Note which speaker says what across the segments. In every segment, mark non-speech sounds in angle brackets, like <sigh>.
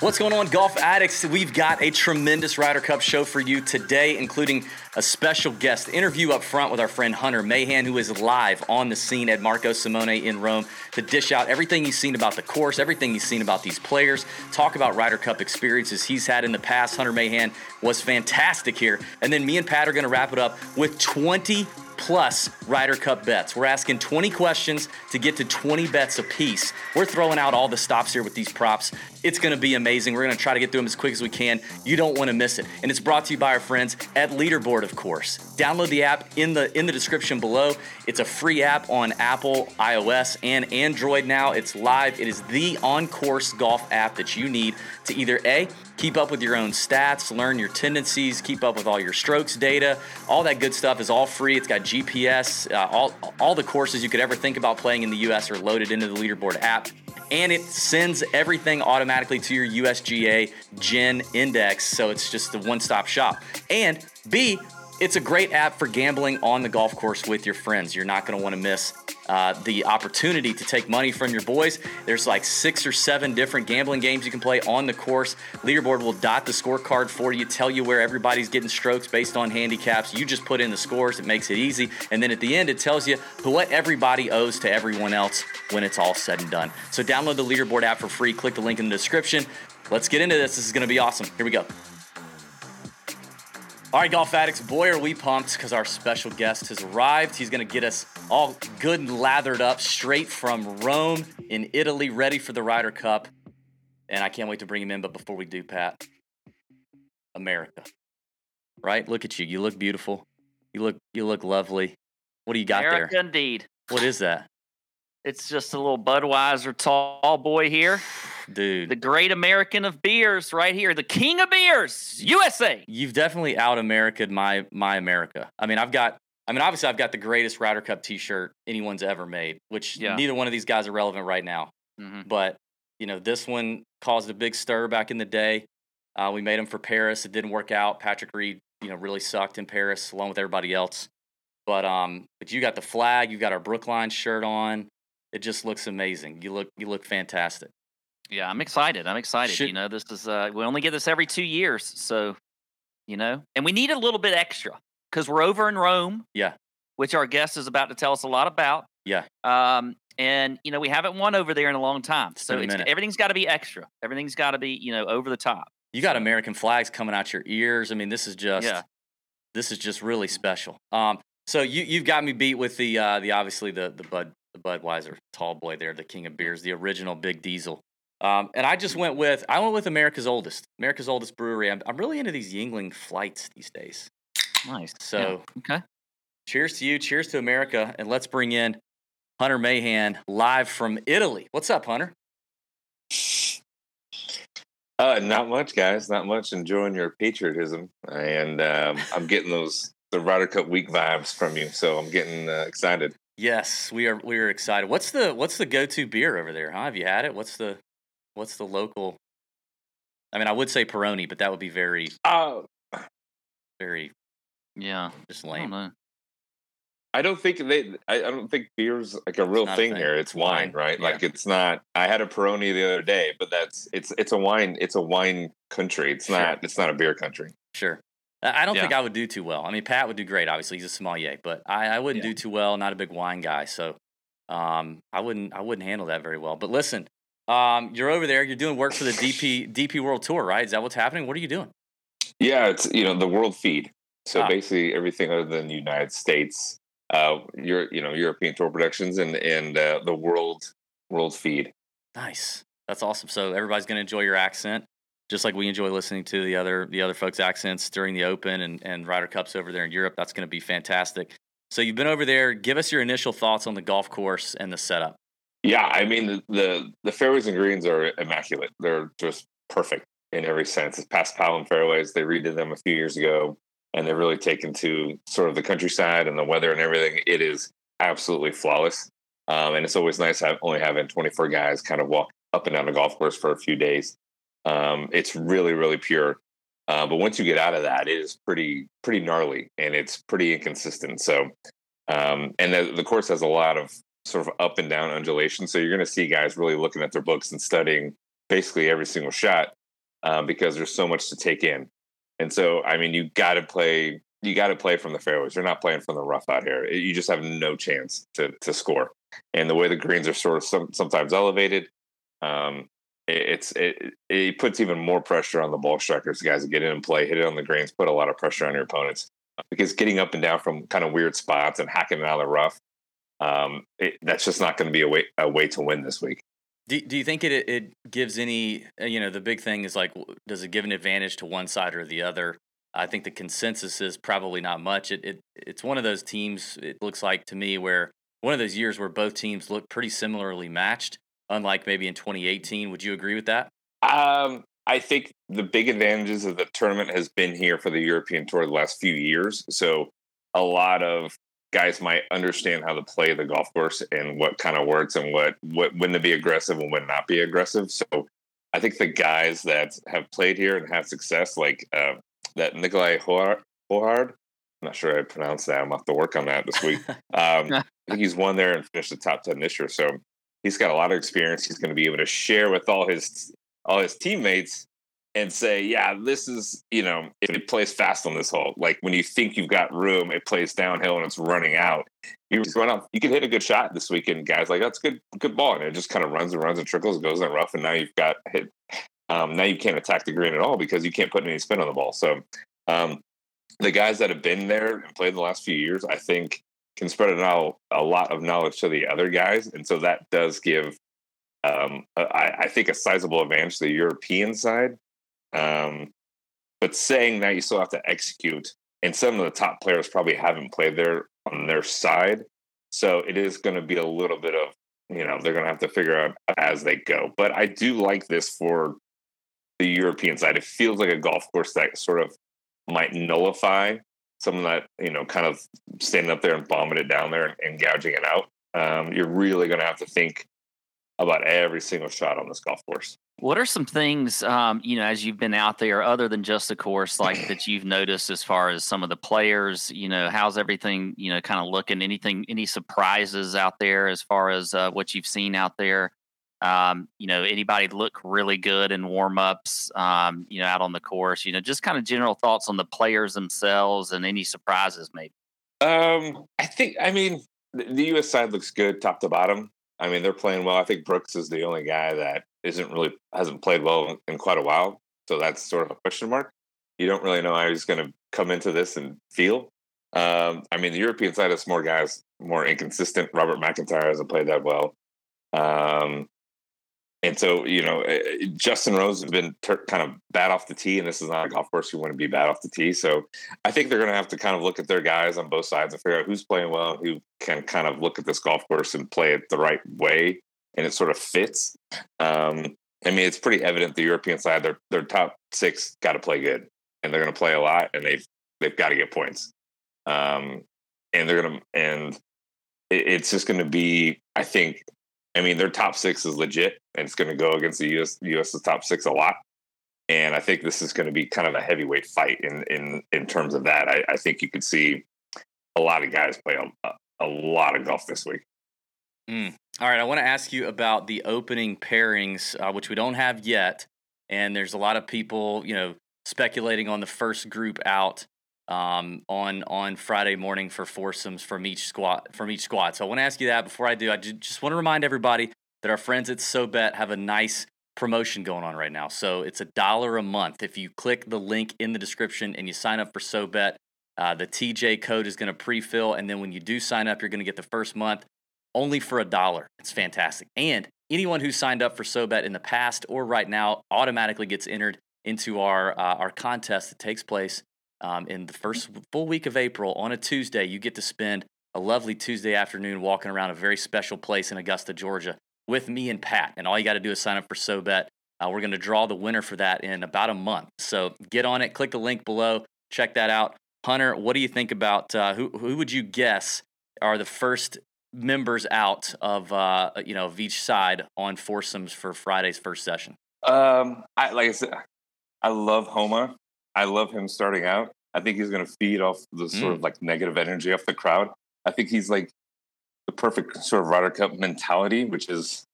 Speaker 1: What's going on, golf addicts? We've got a tremendous Ryder Cup show for you today, including a special guest interview up front with our friend Hunter Mahan, who is live on the scene at Marco Simone in Rome to dish out everything he's seen about the course, everything he's seen about these players, talk about Ryder Cup experiences he's had in the past. Hunter Mahan was fantastic here. And then me and Pat are going to wrap it up with 20 plus Ryder Cup bets. We're asking 20 questions to get to 20 bets apiece. We're throwing out all the stops here with these props. It's going to be amazing. We're going to try to get through them as quick as we can. You don't want to miss it. And it's brought to you by our friends at Leaderboard, of course. Download the app in the in the description below. It's a free app on Apple, iOS, and Android now. It's live. It is the on-course golf app that you need to either A, keep up with your own stats, learn your tendencies, keep up with all your strokes data. All that good stuff is all free. It's got GPS. Uh, all, all the courses you could ever think about playing in the US are loaded into the leaderboard app. And it sends everything automatically to your USGA GHIN Index. So it's just a one stop shop. And B, it's a great app for gambling on the golf course with your friends. You're not going to want to miss uh, the opportunity to take money from your boys. There's like six or seven different gambling games you can play on the course. Leaderboard will dot the scorecard for you, tell you where everybody's getting strokes based on handicaps. You just put in the scores, it makes it easy. And then at the end, it tells you what everybody owes to everyone else when it's all said and done. So download the Leaderboard app for free. Click the link in the description. Let's get into this. This is going to be awesome. Here we go. All right, golf addicts, boy, are we pumped because our special guest has arrived. He's going to get us all good and lathered up straight from Rome in Italy, ready for the Ryder Cup. And I can't wait to bring him in. But before we do, Pat, America, right? Look at you. You look beautiful. You look you look lovely. What do you got
Speaker 2: America
Speaker 1: there?
Speaker 2: indeed.
Speaker 1: What is that,
Speaker 2: It's just a little Budweiser tall boy here.
Speaker 1: dude?
Speaker 2: The great American of beers right here. The king of beers, USA.
Speaker 1: You've definitely out America'd my my America. I mean, I've got. I mean, obviously, I've got the greatest Ryder Cup T-shirt anyone's ever made, which
Speaker 2: Yeah.
Speaker 1: neither one of these guys are relevant right now.
Speaker 2: hmm
Speaker 1: but you know this one caused a big stir back in the day. Uh, we made them for Paris. It didn't work out. Patrick Reed, you know, really sucked in Paris along with everybody else. But um, but you got the flag. You got our Brookline shirt on. It just looks amazing. You look you look fantastic.
Speaker 2: Yeah, I'm excited. I'm excited.
Speaker 1: Should-
Speaker 2: you know, this is uh, we only get this every two years, so you know, and we need a little bit extra because we're over in Rome.
Speaker 1: Yeah.
Speaker 2: which our guest is about to tell us a lot about.
Speaker 1: Yeah.
Speaker 2: Um, and you know, we haven't won over there in a long time, so it's,
Speaker 1: minute.
Speaker 2: everything's got to be extra. Everything's got to be you know over the top.
Speaker 1: You got American flags coming out your ears. I mean, this is just
Speaker 2: Yeah.
Speaker 1: this is just really special. Um, so you you've got me beat with the uh, the obviously the the Bud the Budweiser tall boy there, the king of beers, the original Big Diesel. Um, and I just went with I went with America's oldest, America's oldest brewery. I'm I'm really into these Yuengling flights these days.
Speaker 2: Nice.
Speaker 1: So
Speaker 2: Yeah. okay.
Speaker 1: cheers to you, cheers to America, and let's bring in Hunter Mahan live from Italy. What's up, Hunter?
Speaker 3: Uh, not much, guys. Not much. Enjoying your patriotism, and um, I'm getting those the Ryder Cup week vibes from you. So I'm getting uh, excited.
Speaker 1: Yes, we are we are excited. What's the what's the go to beer over there? Huh? Have you had it? What's the what's the local? I mean, I would say Peroni, but that would be very
Speaker 3: Oh,
Speaker 1: very
Speaker 2: Yeah.
Speaker 1: just
Speaker 2: I don't
Speaker 1: lame.
Speaker 2: know.
Speaker 3: I don't think they. I, I don't think beer's like a real
Speaker 1: not a
Speaker 3: thing
Speaker 1: thing.
Speaker 3: here. It's wine,
Speaker 1: Wine,
Speaker 3: right?
Speaker 1: yeah.
Speaker 3: Like it's not. I had a Peroni the other day, but that's it's it's a wine. It's a wine country. It's
Speaker 1: Sure.
Speaker 3: not. It's not a beer country.
Speaker 1: Sure. I don't
Speaker 2: Yeah.
Speaker 1: think I would do too well. I mean, Pat would do great. Obviously, he's a sommelier, but I, I wouldn't
Speaker 3: Yeah.
Speaker 1: do too well. Not a big wine guy, so um, I wouldn't I wouldn't handle that very well. But listen, um, you're over there. You're doing work for the DP DP World Tour, right? Is that what's happening? What are you doing?
Speaker 3: Yeah, it's you know the world feed. So
Speaker 1: Ah.
Speaker 3: basically everything other than the United States, uh, your you know European tour productions and and uh, the world world feed.
Speaker 1: Nice. That's awesome. So everybody's going to enjoy your accent, just like we enjoy listening to the other the other folks' accents during the Open and and Ryder Cups over there in Europe. That's going to be fantastic. So you've been over there. Give us your initial thoughts on the golf course and the setup.
Speaker 3: Yeah, I mean the, the the fairways and greens are immaculate. They're just perfect in every sense. It's Paspalum fairways. They redid them a few years ago, and they've really taken to sort of the countryside and the weather and everything. It is absolutely flawless, um, and it's always nice have, only having 24 guys kind of walk up and down the golf course for a few days. Um, it's really really pure. Uh, but once you get out of that, it is pretty pretty gnarly and it's pretty inconsistent. So, um, and the, the course has a lot of sort of up and down undulation. So you're going to see guys really looking at their books and studying basically every single shot um, because there's so much to take in. And so, I mean, you got to play. You got to play from the fairways. You're not playing from the rough out here. You just have no chance to to score. And the way the greens are sort of some, sometimes elevated, um, it's it, it puts even more pressure on the ball strikers, guys that get in and play, hit it on the greens, put a lot of pressure on your opponents because getting up and down from kind of weird spots and hacking it out of the rough, um, it, that's just not going to be a way a way to win this week.
Speaker 1: Do, do you think it it gives any uh, you know the big thing is like does it give an advantage to one side or the other? I think the consensus is probably not much. It, it it's one of those teams. It looks like to me where one of those years where both teams look pretty similarly matched, unlike maybe in 2018. Would you agree with that?
Speaker 3: Um, I think the big advantages of the tournament has been here for the European Tour the last few years. So a lot of guys might understand how to play the golf course and what kind of works and what what when to be aggressive and when not be aggressive. So I think the guys that have played here and had success, like uh, that Nicolai Hoard, I'm not sure I pronounced that. I'm off to work on that this week. <laughs> Um, I <laughs> think he's won there and finished the top ten this year. So he's got a lot of experience. He's going to be able to share with all his all his teammates and say, yeah, this is, you know, it plays fast on this hole, like when you think you've got room, it plays downhill and it's running out. You run out, you can hit a good shot this weekend, guys. Like that's good, good ball, and it just kind of runs and runs and trickles, goes in rough, and now you've got hit. Um, now you can't attack the green at all because you can't put any spin on the ball. So um, the guys that have been there and played the last few years, I think, can spread it out a lot of knowledge to the other guys, and so that does give um, I, I, think a sizable advantage to the European side. Um, but saying that, you still have to execute, and some of the top players probably haven't played there on their side, so it is going to be a little bit of you know they're going to have to figure out as they go. But I do like this for the European side. It feels like a golf course that sort of might nullify some of that you know kind of standing up there and bombing it down there and, and gouging it out. Um, you're really going to have to think about every single shot on this golf course.
Speaker 2: What are some things, um, you know, as you've been out there, other than just the course, like that <clears throat> you've noticed as far as some of the players? You know, how's everything, you know, kind of looking? Anything, any surprises out there as far as uh, what you've seen out there? Um, you know, anybody look really good in warm ups, um, you know, out on the course? You know, just kind of general thoughts on the players themselves and any surprises, maybe.
Speaker 3: Um, I think, I mean, the U.S. side looks good top to bottom. I mean, they're playing well. I think Brooks is the only guy that isn't really hasn't played well in quite a while. So that's sort of a question mark. You don't really know how he's going to come into this and feel. Um, I mean, the European side has more guys, more inconsistent. Robert McIntyre hasn't played that well. Um, and so, you know, eh, eh, Justin Rose has been ter- kind of bad off the tee, and this is not a golf course you want to be bad off the tee. So I think they're going to have to kind of look at their guys on both sides and figure out who's playing well, who can kind of look at this golf course and play it the right way, and it sort of fits. Um, I mean, it's pretty evident the European side, their their top six got to play good, and they're going to play a lot, and they've they've got to get points. Um, and they're going to and it, it's just going to be, I think, I mean, their top six is legit, and it's going to go against the U.S. U.S.'s top six a lot. And I think this is going to be kind of a heavyweight fight in in in terms of that. I, I think you could see a lot of guys play a, a lot of golf this week.
Speaker 1: Mm. All right, I want to ask you about the opening pairings, uh, which we don't have yet, and there's a lot of people, you know, speculating on the first group out um, on on Friday morning for foursomes from each squad from each squad. So I want to ask you that before I do. I just want to remind everybody that our friends at SoBet have a nice promotion going on right now. So it's a dollar a month if you click the link in the description and you sign up for SoBet. Uh, the TJ code is going to pre-fill, and then when you do sign up, you're going to get the first month only for a dollar. It's fantastic. And anyone who signed up for SoBet in the past or right now automatically gets entered into our uh, our contest that takes place um, in the first full week of April on a Tuesday. You get to spend a lovely Tuesday afternoon walking around a very special place in Augusta, Georgia, with me and Pat. And all you got to do is sign up for SoBet. Uh, we're going to draw the winner for that in about a month. So get on it. Click the link below. Check that out. Hunter, what do you think about uh, who? Who would you guess are the first members out of uh, you know of each side on foursomes for Friday's first session?
Speaker 3: Um, I like I said, I love Homa. I love him starting out. I think he's going to feed off the sort mm. of like negative energy off the crowd. I think he's like the perfect sort of Ryder Cup mentality, which is,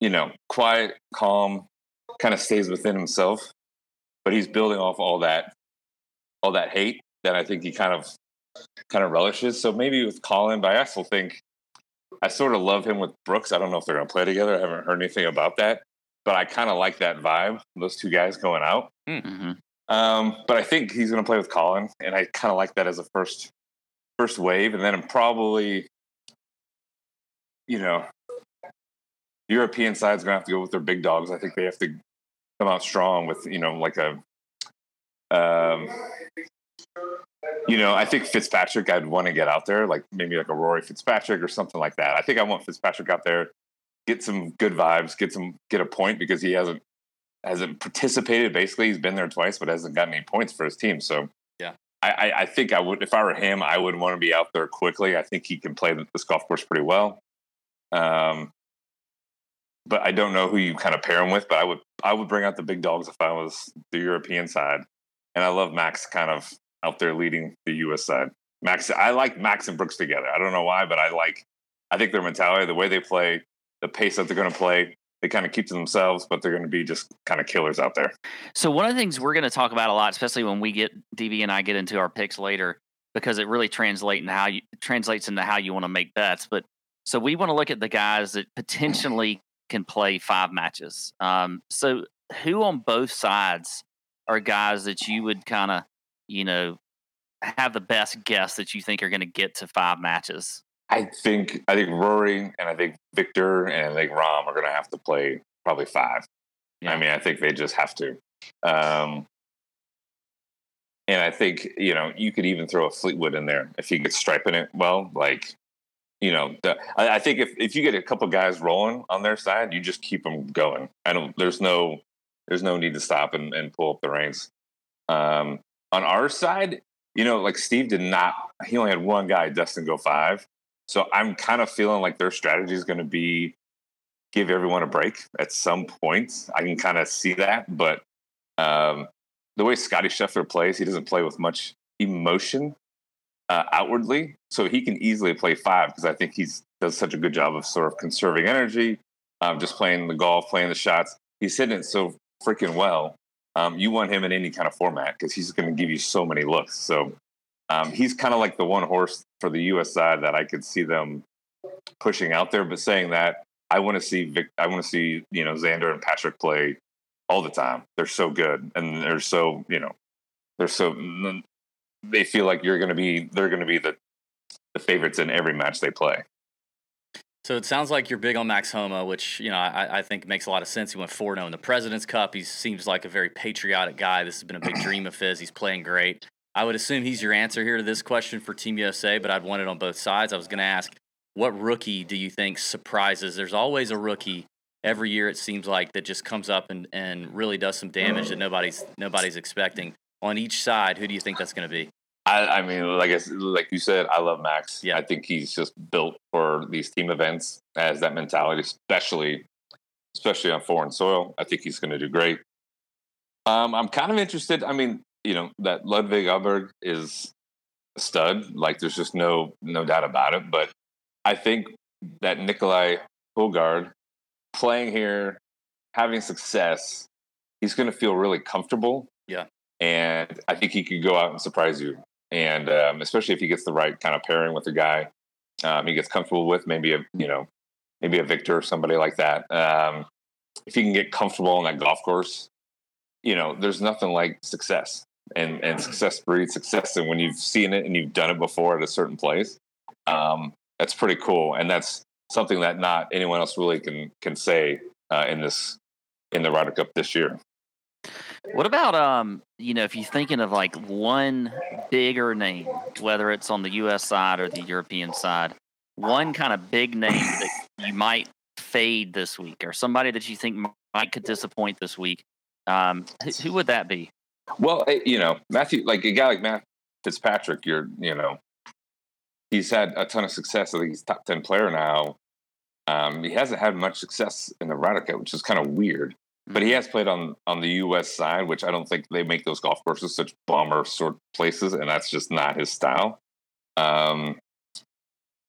Speaker 3: you know, quiet, calm, kind of stays within himself, but he's building off all that, all that hate that I think he kind of, kind of relishes. So maybe with Colin, but I also think I sort of love him with Brooks. I don't know if they're going to play together. I haven't heard anything about that, but I kind of like that vibe. Those two guys going out.
Speaker 2: Mm-hmm.
Speaker 3: Um, but I think he's going to play with Colin, and I kind of like that as a first first wave, and then I'm probably, you know, European side's going to have to go with their big dogs. I think they have to come out strong with you know like a, um, you know, I think Fitzpatrick. I'd want to get out there, like maybe like a Rory Fitzpatrick or something like that. I think I want Fitzpatrick out there, get some good vibes, get some get a point because he hasn't hasn't participated. Basically, he's been there twice, but hasn't gotten any points for his team. So
Speaker 1: yeah,
Speaker 3: I, I think I would if I were him, I would want to be out there quickly. I think he can play this golf course pretty well. Um, but I don't know who you kind of pair him with. But I would I would bring out the big dogs if I was the European side, and I love Max kind of out there leading the U.S. side. Max, I like Max and Brooks together. I don't know why, but I like I think their mentality, the way they play, the pace that they're going to play they kind of keep to themselves, but they're going to be just kind of killers out there.
Speaker 2: So one of the things we're going to talk about a lot, especially when we get DB and I get into our picks later, because it really translates into how you translates into how you want to make bets. But so we want to look at the guys that potentially can play five matches. Um, so who on both sides are guys that you would kind of, you know, have the best guess that you think are going to get to five matches?
Speaker 3: I think I think Rory and I think Victor and I think Rahm are going to have to play probably five. Yeah. I mean, I think they just have to. Um, and I think you know you could even throw a Fleetwood in there if he gets striping it well. Like you know, the, I, I, think if if you get a couple guys rolling on their side, you just keep them going. I don't. There's no there's no need to stop and, and pull up the reins. Um, on our side, you know, like Steve did not. He only had one guy, Dustin, go five. So I'm kind of feeling like their strategy is going to be give everyone a break at some point. I can kind of see that, but um, the way Scotty Scheffler plays, he doesn't play with much emotion uh, outwardly, so he can easily play five because I think he does such a good job of sort of conserving energy, um, just playing the golf, playing the shots. He's hitting it so freaking well. Um, you want him in any kind of format because he's going to give you so many looks. So um, he's kind of like the one horse for the U.S. side that I could see them pushing out there. But saying that, I want to see Vic, I want to see you know Xander and Patrick play all the time. They're so good, and they're so you know they're so they feel like you're going to be they're going to be the the favorites in every match they play.
Speaker 1: So it sounds like you're big on Max Homa, which you know I, I think makes a lot of sense. He went 4-0 in the President's Cup. He seems like a very patriotic guy. This has been a big <clears throat> dream of his. He's playing great. I would assume he's your answer here to this question for Team USA, but I'd want it on both sides. I was going to ask, what rookie do you think surprises? There's always a rookie every year. It seems like that just comes up and, and really does some damage that nobody's nobody's expecting. On each side, who do you think that's going to be?
Speaker 3: I, I, mean, like I, like you said, I love Max. Yeah, I think he's just built for these team events. as that mentality, especially especially on foreign soil. I think he's going to do great. Um, I'm kind of interested. I mean, you know that Ludwig Åberg is a stud. Like there's just no no doubt about it. But I think that Nikolai Højgaard playing here, having success, he's going to feel really comfortable.
Speaker 1: Yeah,
Speaker 3: and I think he could go out and surprise you. And um, especially if he gets the right kind of pairing with a guy um, he gets comfortable with, maybe a you know maybe a Victor or somebody like that. Um, if he can get comfortable on that golf course, you know, there's nothing like success and and success breeds success. And when you've seen it and you've done it before at a certain place, um, that's pretty cool. And that's something that not anyone else really can can say uh, in this in the Ryder Cup this year.
Speaker 2: What about um, you know, if you're thinking of like one bigger name, whether it's on the US side or the European side, one kind of big name that you might fade this week or somebody that you think might could disappoint this week, um, who would that be?
Speaker 3: Well, eh, you know, Matthew, like a guy like Matt Fitzpatrick, you're, you know, he's had a ton of success. I think he's top 10 player now. Um, he hasn't had much success in the Cup, which is kind of weird. But he mm-hmm. has played on on the U.S. side, which I don't think they make those golf courses such bomber sort places, and that's just not his style. Um,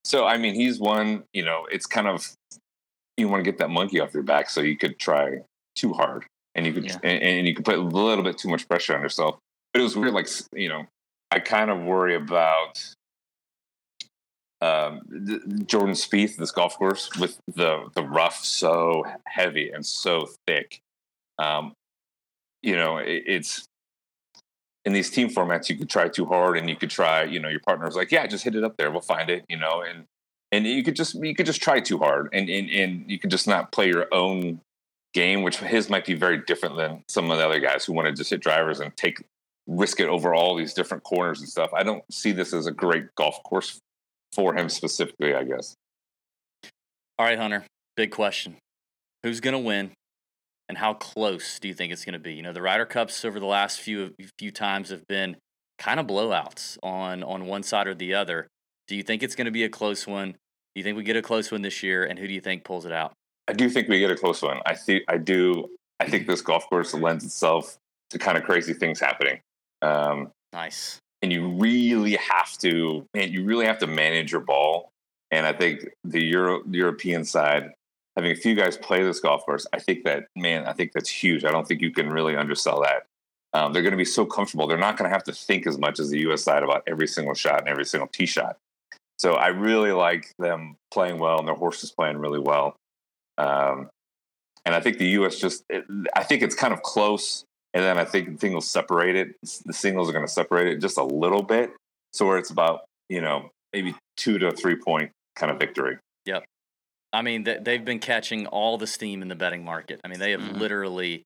Speaker 3: So I mean, he's one. You know, it's kind of you want to get that monkey off your back, so you could try too hard, and you could
Speaker 2: Yeah.
Speaker 3: and, and you could put a little bit too much pressure on yourself. But it was weird. Like you know, I kind of worry about um, Jordan Spieth, this golf course with the the rough so heavy and so thick. Um, you know, it, it's in these team formats. You could try too hard, and you could try. You know, your partner's like, "Yeah, just hit it up there. We'll find it." You know, and and you could just you could just try too hard, and and and you could just not play your own game, which his might be very different than some of the other guys who want to just hit drivers and take risk it over all these different corners and stuff. I don't see this as a great golf course for him specifically. I guess.
Speaker 1: All right, Hunter. Big question: Who's going to win, and how close do you think it's going to be? You know, the Ryder Cups over the last few few times have been kind of blowouts on on one side or the other. Do you think it's going to be a close one? Do you think we get a close one this year? And who do you think pulls it out?
Speaker 3: I do think we get a close one. I think I do. I think this golf course lends itself to kind of crazy things happening. Um,
Speaker 1: Nice.
Speaker 3: and you really have to, man, you really have to manage your ball. And I think the Euro, European side, having a few guys play this golf course, I think that, man, I think that's huge. I don't think you can really undersell that. Um, they're going to be so comfortable. They're not going to have to think as much as the U.S. side about every single shot and every single tee shot. So I really like them playing well and their horses playing really well. Um, and I think the U.S. just, it, I think it's kind of close. And then I think the thing will separate it. The singles are going to separate it just a little bit. So where it's about, you know, maybe two to three point kind of victory. Yep.
Speaker 1: I mean, they've been catching all the steam in the betting market. I mean, they have
Speaker 2: Mhm.
Speaker 1: literally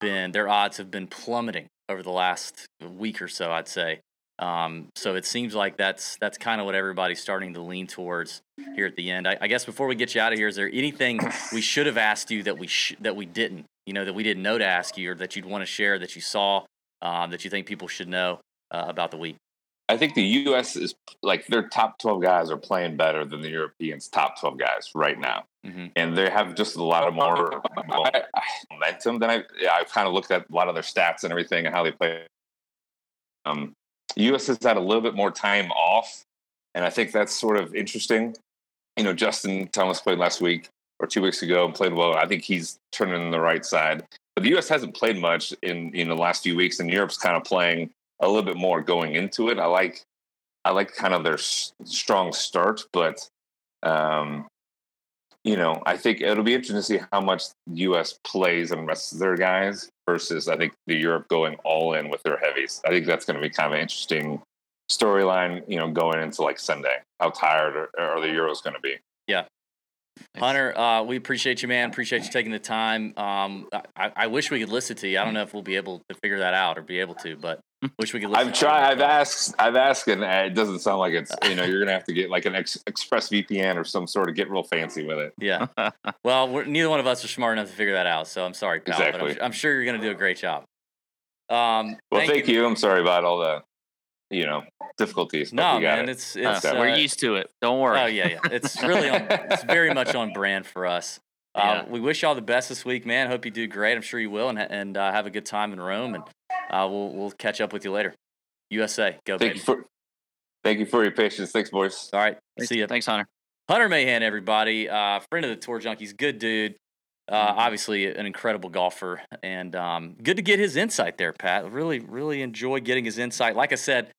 Speaker 1: been their odds have been plummeting over the last week or so. I'd say. Um, so it seems like that's that's kind of what everybody's starting to lean towards here at the end. I, I guess before we get you out of here, is there anything we <coughs> should have asked you that we sh- that we didn't? You know, that we didn't know to ask you, or that you'd want to share that you saw um, that you think people should know uh, about the week?
Speaker 3: I think the U.S. is like their top 12 guys are playing better than the Europeans' top 12 guys right now.
Speaker 1: hmm
Speaker 3: And they have just a lot of more momentum than I, yeah, I've kind of looked at a lot of their stats and everything and how they play. Um, U.S. has had a little bit more time off, and I think that's sort of interesting. You know, Justin Thomas played last week or two weeks ago and played well. I think he's turning in the right side. But the U.S. hasn't played much in in the last few weeks, and Europe's kind of playing a little bit more going into it. I like I like kind of their s- strong start, but um, you know, I think it'll be interesting to see how much the U.S. plays and rests their guys versus I think the Europe going all in with their heavies. I think that's going to be kind of interesting storyline. You know, going into like Sunday, how tired are, are the Euros going to be?
Speaker 1: Hunter, uh, we appreciate you, man. Appreciate you taking the time. Um, I, I wish we could listen to you. I don't know if we'll be able to figure that out or be able to, but <laughs> wish we could. listen
Speaker 3: I've tried. I've asked. I've asked, and uh, it doesn't sound like it's. You know, you're gonna have to get like an ex- Express VPN or some sort of get real fancy with it.
Speaker 1: Yeah. <laughs> Well, we're, neither one of us are smart enough to figure that out, so I'm sorry, pal. But
Speaker 3: Exactly.
Speaker 1: I'm, I'm sure you're going to do a great job. Um,
Speaker 3: Well, thank, you. I'm sorry about all the, you know, difficulties.
Speaker 1: No,
Speaker 3: we got
Speaker 1: man,
Speaker 3: it.
Speaker 1: it's it's.
Speaker 2: Uh,
Speaker 1: Uh,
Speaker 2: we're used to it. Don't worry.
Speaker 1: Oh yeah, yeah. It's really on. it's very <laughs> much on brand for us. Uh,
Speaker 2: Yeah.
Speaker 1: We wish you all the best this week, man. Hope you do great. I'm sure you will, and and uh, have a good time in Rome. And uh, we'll we'll catch up with you later. USA, go
Speaker 3: Thank
Speaker 1: baby.
Speaker 3: you for. Thank you for your patience. Thanks, boys.
Speaker 1: all right,
Speaker 2: Thanks-
Speaker 1: see you.
Speaker 2: Thanks, Hunter.
Speaker 1: Hunter Mahan, everybody, uh, friend of the Tour Junkies, good dude. Uh, obviously, an incredible golfer, and um, good to get his insight there, Pat. Really, really enjoy getting his insight. Like I said,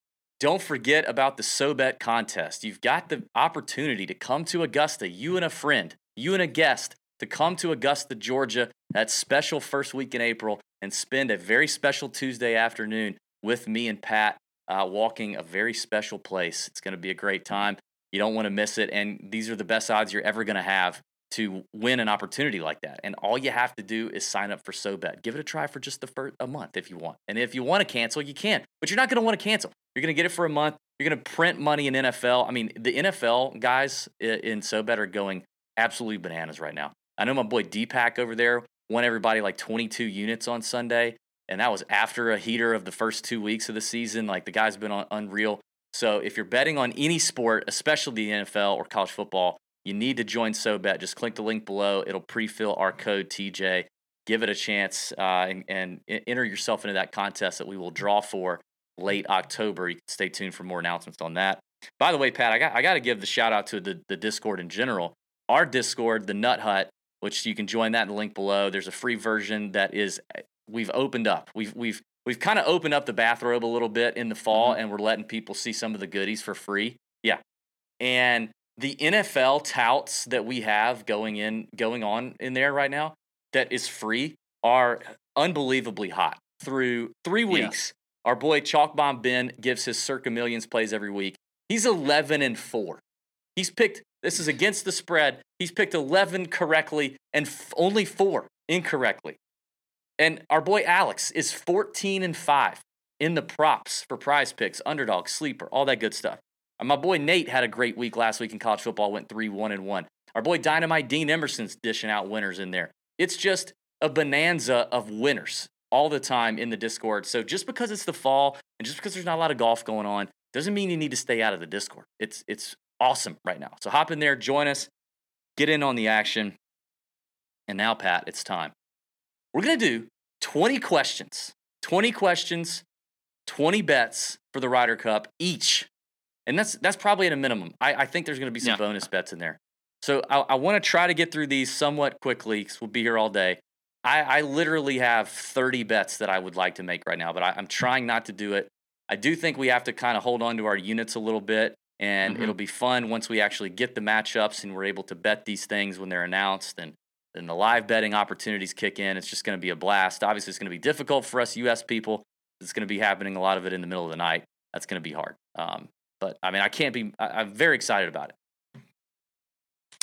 Speaker 1: don't forget about the SoBet contest. You've got the opportunity to come to Augusta, you and a friend, you and a guest, to come to Augusta, Georgia, that special first week in April, and spend a very special Tuesday afternoon with me and Pat, uh, walking a very special place. It's going to be a great time. You don't want to miss it. And these are the best odds you're ever going to have to win an opportunity like that. And all you have to do is sign up for SoBet. Give it a try for just the first a month if you want. And if you want to cancel, you can. But you're not going to want to cancel. You're going to get it for a month. You're going to print money in NFL. I mean, the NFL guys in SoBet are going absolutely bananas right now. I know my boy Deepak over there won everybody like 22 units on Sunday. And that was after a heater of the first two weeks of the season. Like the guy's been on unreal. So if you're betting on any sport, especially the NFL or college football, you need to join SoBet. Just click the link below. It'll pre-fill our code TJ. Give it a chance uh, and, and enter yourself into that contest that we will draw for late October. You can stay tuned for more announcements on that. By the way, Pat, I got I got to give the shout out to the the Discord in general. Our Discord, the Nut Hut, which you can join that in the link below. There's a free version that is we've opened up. We've we've we've kind of opened up the bathrobe a little bit in the fall,
Speaker 2: Mm-hmm.
Speaker 1: and we're letting people see some of the goodies for free. Yeah, and the NFL touts that we have going in going on in there right now that is free are unbelievably hot. Through three
Speaker 2: Yeah.
Speaker 1: weeks, our boy Chalk Bomb Ben gives his circa millions plays every week. He's 11 and 4. He's picked, this is against the spread. He's picked 11 correctly and f- only four incorrectly. And our boy Alex is 14 and 5 in the props for prize picks, underdog, sleeper, all that good stuff. My boy Nate had a great week last week in college football, went 3 1 and 1. Our boy Dynamite Dean Emerson's dishing out winners in there. It's just a bonanza of winners all the time in the Discord. So just because it's the fall and just because there's not a lot of golf going on doesn't mean you need to stay out of the Discord. It's it's awesome right now. So hop in there, join us, get in on the action. And now, Pat, it's time. We're gonna do 20 questions. 20 questions, 20 bets for the Ryder Cup each. And that's that's probably at a minimum. I, I think there's gonna be some
Speaker 2: Yeah.
Speaker 1: bonus bets in there. So I, I want to try to get through these somewhat quickly because we'll be here all day. I, I literally have 30 bets that I would like to make right now, but I, I'm trying not to do it. I do think we have to kind of hold on to our units a little bit, and
Speaker 2: Mhm.
Speaker 1: it'll be fun once we actually get the matchups and we're able to bet these things when they're announced and then the live betting opportunities kick in. It's just going to be a blast. Obviously, it's going to be difficult for us US people. It's going to be happening a lot of it in the middle of the night. That's going to be hard. Um, but I mean, I can't be, I, I'm very excited about it.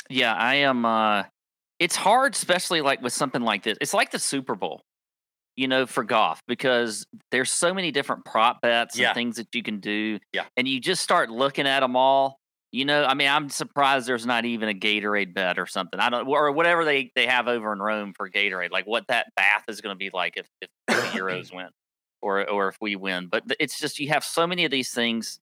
Speaker 2: Yeah, I am. Uh, it's hard, especially like with something like this. It's like the Super Bowl, you know, for golf because there's so many different prop bets
Speaker 1: Yeah.
Speaker 2: and things that you can do.
Speaker 1: Yeah.
Speaker 2: and you just start looking at them all. You know, I mean, I'm surprised there's not even a Gatorade bet or something. I don't, or whatever they they have over in Rome for Gatorade, like what that bath is going to be like if if the <coughs> Euros win, or or if we win. But it's just you have so many of these things,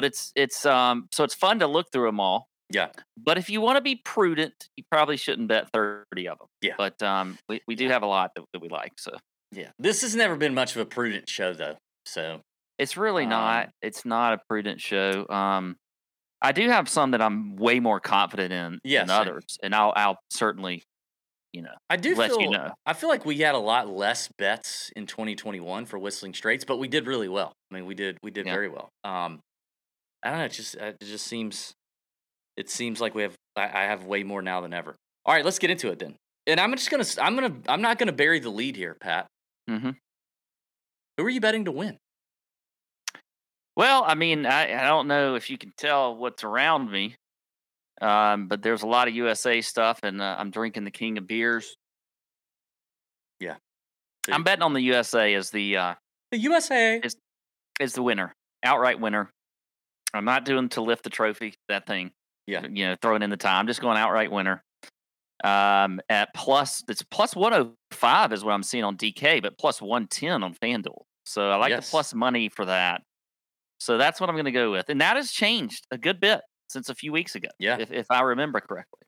Speaker 2: but it's it's um so it's fun to look through them all.
Speaker 1: Yeah.
Speaker 2: But if you want to be prudent, you probably shouldn't bet 30 of them.
Speaker 1: Yeah.
Speaker 2: But um, we, we do have a lot that, that we like. So
Speaker 1: Yeah. This has never been much of a prudent show, though. So,
Speaker 2: it's really
Speaker 1: Um,
Speaker 2: not. It's not a prudent show. Um, I do have some that I'm way more confident in
Speaker 1: Yeah,
Speaker 2: than
Speaker 1: same.
Speaker 2: others, and I'll I'll certainly, you know,
Speaker 1: I do
Speaker 2: let
Speaker 1: feel
Speaker 2: you know.
Speaker 1: I feel like we had a lot less bets in 2021 for Whistling Straits, but we did really well. I mean, we did we did
Speaker 2: Yeah.
Speaker 1: very well. Um, I don't know. It just it just seems it seems like we have I, I have way more now than ever. All right, let's get into it then. And I'm just gonna I'm gonna I'm not gonna bury the lead here, Pat.
Speaker 2: Mm-hmm.
Speaker 1: Who are you betting to win?
Speaker 2: Well, I mean, I, I don't know if you can tell what's around me, um, but there's a lot of USA stuff, and uh, I'm drinking the king of beers.
Speaker 1: Yeah.
Speaker 2: I'm betting on the USA as the uh,
Speaker 1: The USA.
Speaker 2: is is the winner, outright winner. I'm not doing to lift the trophy, that thing.
Speaker 1: Yeah.
Speaker 2: You know, throwing in the time. I'm just going outright winner. Um, at plus, it's plus 105 is what I'm seeing on DK, but plus 110 on FanDuel. So I like
Speaker 1: Yes.
Speaker 2: the plus money for that. So that's what I'm going to go with. And that has changed a good bit since a few weeks ago.
Speaker 1: Yeah.
Speaker 2: If, if I remember correctly.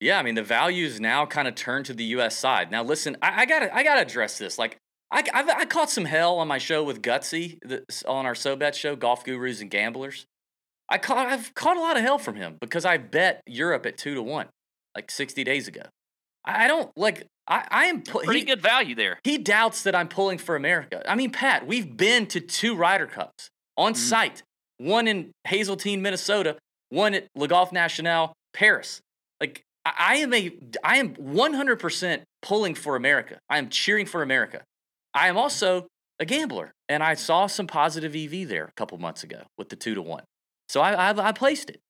Speaker 1: Yeah, I mean the values now kind of turn to the U.S. side. Now, listen, I, I gotta I gotta address this. Like, I, I've, I caught some hell on my show with Gutsy this, on our SoBet show, Golf Gurus and Gamblers. I caught I've caught a lot of hell from him because I bet Europe at two to one like 60 days ago. I, don't like. I, I am pu-
Speaker 2: Pretty
Speaker 1: he,
Speaker 2: good value there.
Speaker 1: he doubts that I'm pulling for America. I mean, Pat, we've been to two Ryder Cups on
Speaker 2: Mhm.
Speaker 1: site. One in Hazeltine, Minnesota. One at Le Golf National, Paris. Like I, I am a, I am 100% pulling for America. I am cheering for America. I am also a gambler, and I saw some positive EV there a couple months ago with the two to one. So I, I, I placed it.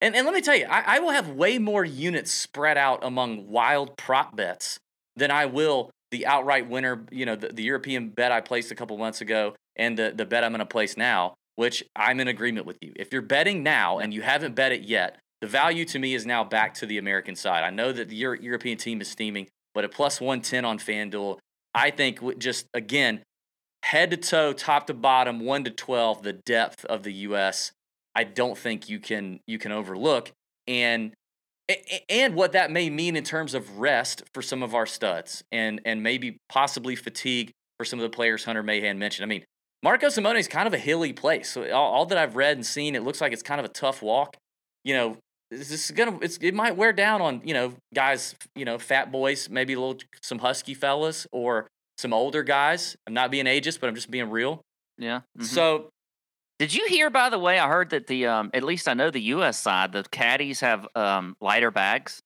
Speaker 1: And, and let me tell you, I, I will have way more units spread out among wild prop bets than I will the outright winner, you know, the, the European bet I placed a couple months ago and the, the bet I'm going to place now, which I'm in agreement with you. If you're betting now and you haven't bet it yet, the value to me is now back to the American side. I know that the Euro- European team is steaming, but at plus 110 on FanDuel, I think just, again, head to toe, top to bottom, 1 to 12, the depth of the U.S., I don't think you can you can overlook. And and what that may mean in terms of rest for some of our studs and and maybe possibly fatigue for some of the players Hunter Mahan mentioned. I mean, Marco Simone is kind of a hilly place. So all, all, that I've read and seen, it looks like it's kind of a tough walk. You know, this is gonna it's it might wear down on you know guys, you know, fat boys, maybe a little some husky fellas or some older guys. I'm not being ageist, but I'm just being real.
Speaker 2: Yeah. Mm-hmm.
Speaker 1: So
Speaker 2: did you hear, by the way? I heard that the um, at least I know the U.S. side, the caddies have um, lighter bags.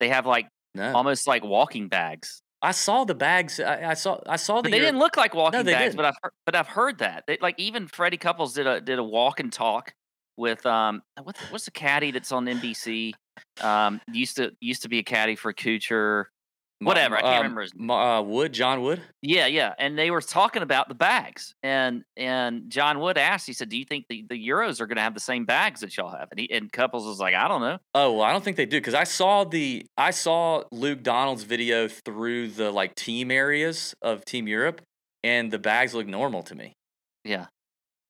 Speaker 2: They have like no. almost like walking bags.
Speaker 1: I saw the bags. I, I saw. I saw the.
Speaker 2: They didn't look like walking no, bags, didn't. but I've heard, but I've heard that. They, like even Freddie Couples did a did a walk and talk with um what's what's the caddy that's on NBC? Um, used to used to be a caddy for Kuchar. Whatever, I can't um, remember his
Speaker 1: name. Uh, Wood, John Wood.
Speaker 2: Yeah, yeah, and they were talking about the bags, and and John Wood asked, he said, "Do you think the, the Euros are going to have the same bags that y'all have?" And, he, and Couples was like, "I don't know."
Speaker 1: Oh, well, I don't think they do because I saw the I saw Luke Donald's video through the like team areas of Team Europe, and the bags look normal to me.
Speaker 2: Yeah.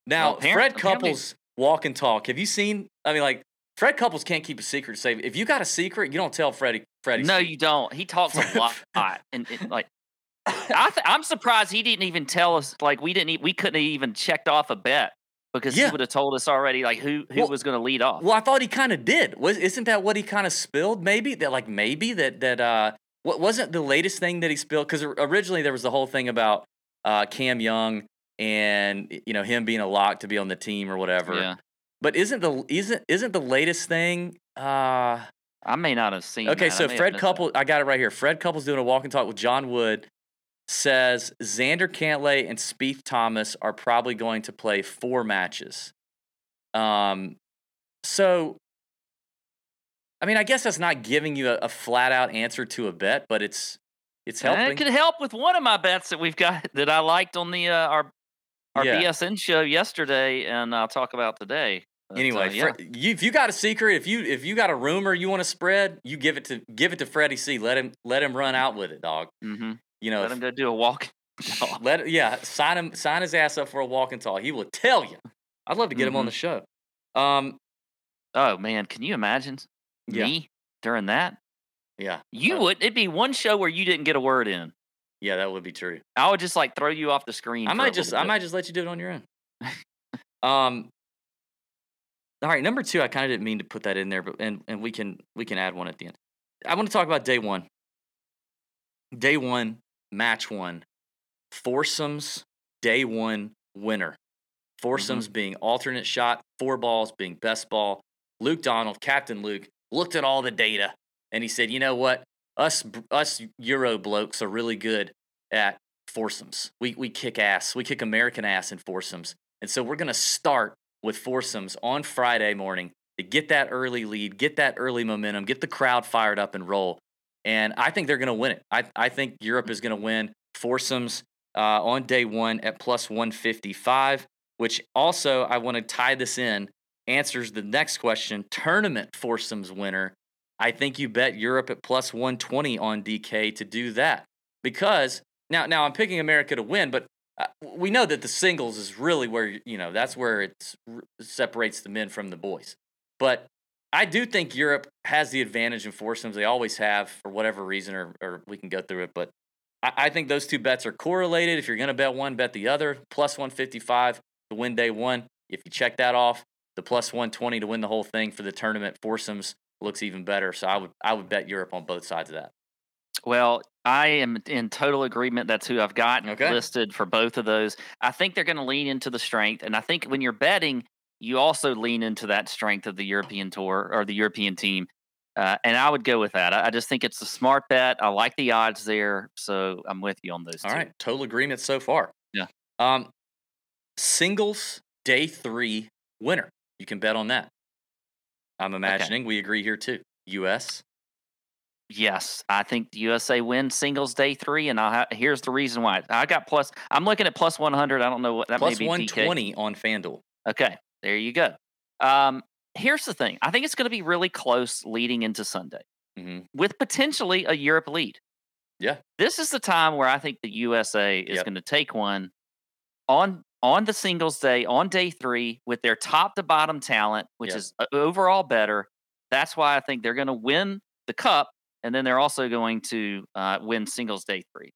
Speaker 1: Now, well, Fred Couples walk and talk. Have you seen? I mean, like Fred Couples can't keep a secret. Say if you got a secret, you don't tell Freddie. Freddie.
Speaker 2: No, you don't. He talks a lot, <laughs> and, and like I th- I'm surprised he didn't even tell us. Like we didn't. we couldn't have even checked off a bet because yeah. he would have told us already. Like who who well, was going to lead off.
Speaker 1: Well, I thought he kind of did. Was isn't that what he kind of spilled? Maybe that like maybe that that uh what wasn't the latest thing that he spilled because originally there was the whole thing about uh Cam Young and you know him being a lock to be on the team or whatever.
Speaker 2: Yeah.
Speaker 1: But isn't the isn't isn't the latest thing? Uh,
Speaker 2: I may not have seen.
Speaker 1: Okay,
Speaker 2: that.
Speaker 1: so Fred Couple, I got it right here. Fred Couples doing a walk and talk with John Wood says Xander Cantlay and Spieth Thomas are probably going to play four matches. Um, so I mean, I guess that's not giving you a, a flat out answer to a bet, but it's it's helping. And
Speaker 2: it could help with one of my bets that we've got <laughs> that I liked on the uh, our our yeah. BSN show yesterday, and I'll talk about today.
Speaker 1: But, anyway, uh, yeah. you, if you got a secret, if you if you got a rumor you want to spread, you give it to give it to Freddie C. Let him let him run out with it, dog.
Speaker 2: Mm-hmm.
Speaker 1: You know,
Speaker 2: let if, him go do a walk. <laughs>
Speaker 1: let yeah, sign him sign his ass up for a walk and talk. He will tell you. I'd love to get mm-hmm. him on mm-hmm. the show. Um,
Speaker 2: oh man, can you imagine yeah. me during that?
Speaker 1: Yeah,
Speaker 2: you uh, would. It'd be one show where you didn't get a word in.
Speaker 1: Yeah, that would be true.
Speaker 2: I would just like throw you off the screen.
Speaker 1: I might just I might just let you do it on your own. <laughs> um all right, number two, I kind of didn't mean to put that in there, but and, and we can we can add one at the end. I want to talk about day one. Day one, match one, foursomes, day one winner. Foursomes mm-hmm. being alternate shot, four balls being best ball. Luke Donald, Captain Luke, looked at all the data and he said, you know what? us us Euro blokes are really good at foursomes. We we kick ass. We kick American ass in foursomes. And so we're going to start with foursomes on Friday morning to get that early lead, get that early momentum, get the crowd fired up and roll. And I think they're going to win it. I I think Europe is going to win foursomes uh, on day one at plus 155. Which also I want to tie this in answers the next question. Tournament foursomes winner I think you bet Europe at plus 120 on DK to do that. Because now, now I'm picking America to win, but we know that the singles is really where, you know, that's where it separates the men from the boys. But I do think Europe has the advantage in foursomes. They always have for whatever reason, or, or we can go through it. But I, I think those two bets are correlated. If you're going to bet one, bet the other. Plus 155 to win day one. If you check that off, the plus 120 to win the whole thing for the tournament foursomes looks even better. So I would I would bet Europe on both sides of that.
Speaker 2: Well, I am in total agreement. That's who I've got okay. listed for both of those. I think they're going to lean into the strength, and I think when you're betting, you also lean into that strength of the European tour or the European team. Uh, and I would go with that. I, I, just think it's a smart bet. I like the odds there, so I'm with you on those.
Speaker 1: All
Speaker 2: two.
Speaker 1: right, total agreement so far.
Speaker 2: Yeah.
Speaker 1: Um, singles day three winner. You can bet on that. I'm imagining okay. we agree here too. U.S.
Speaker 2: Yes, I think the USA wins singles day three, and I'll ha- here's the reason why. I got plus. I'm looking at plus 100. I don't know what that
Speaker 1: plus
Speaker 2: may be.
Speaker 1: 120 on FanDuel.
Speaker 2: Okay, there you go. Um, here's the thing. I think it's going to be really close leading into Sunday,
Speaker 1: mm-hmm.
Speaker 2: with potentially a Europe lead.
Speaker 1: Yeah,
Speaker 2: this is the time where I think the USA is yep. going to take one on on the singles day, on day three, with their top to bottom talent, which yep. is uh, overall better. That's why I think they're going to win the cup, and then they're also going to uh, win singles day three.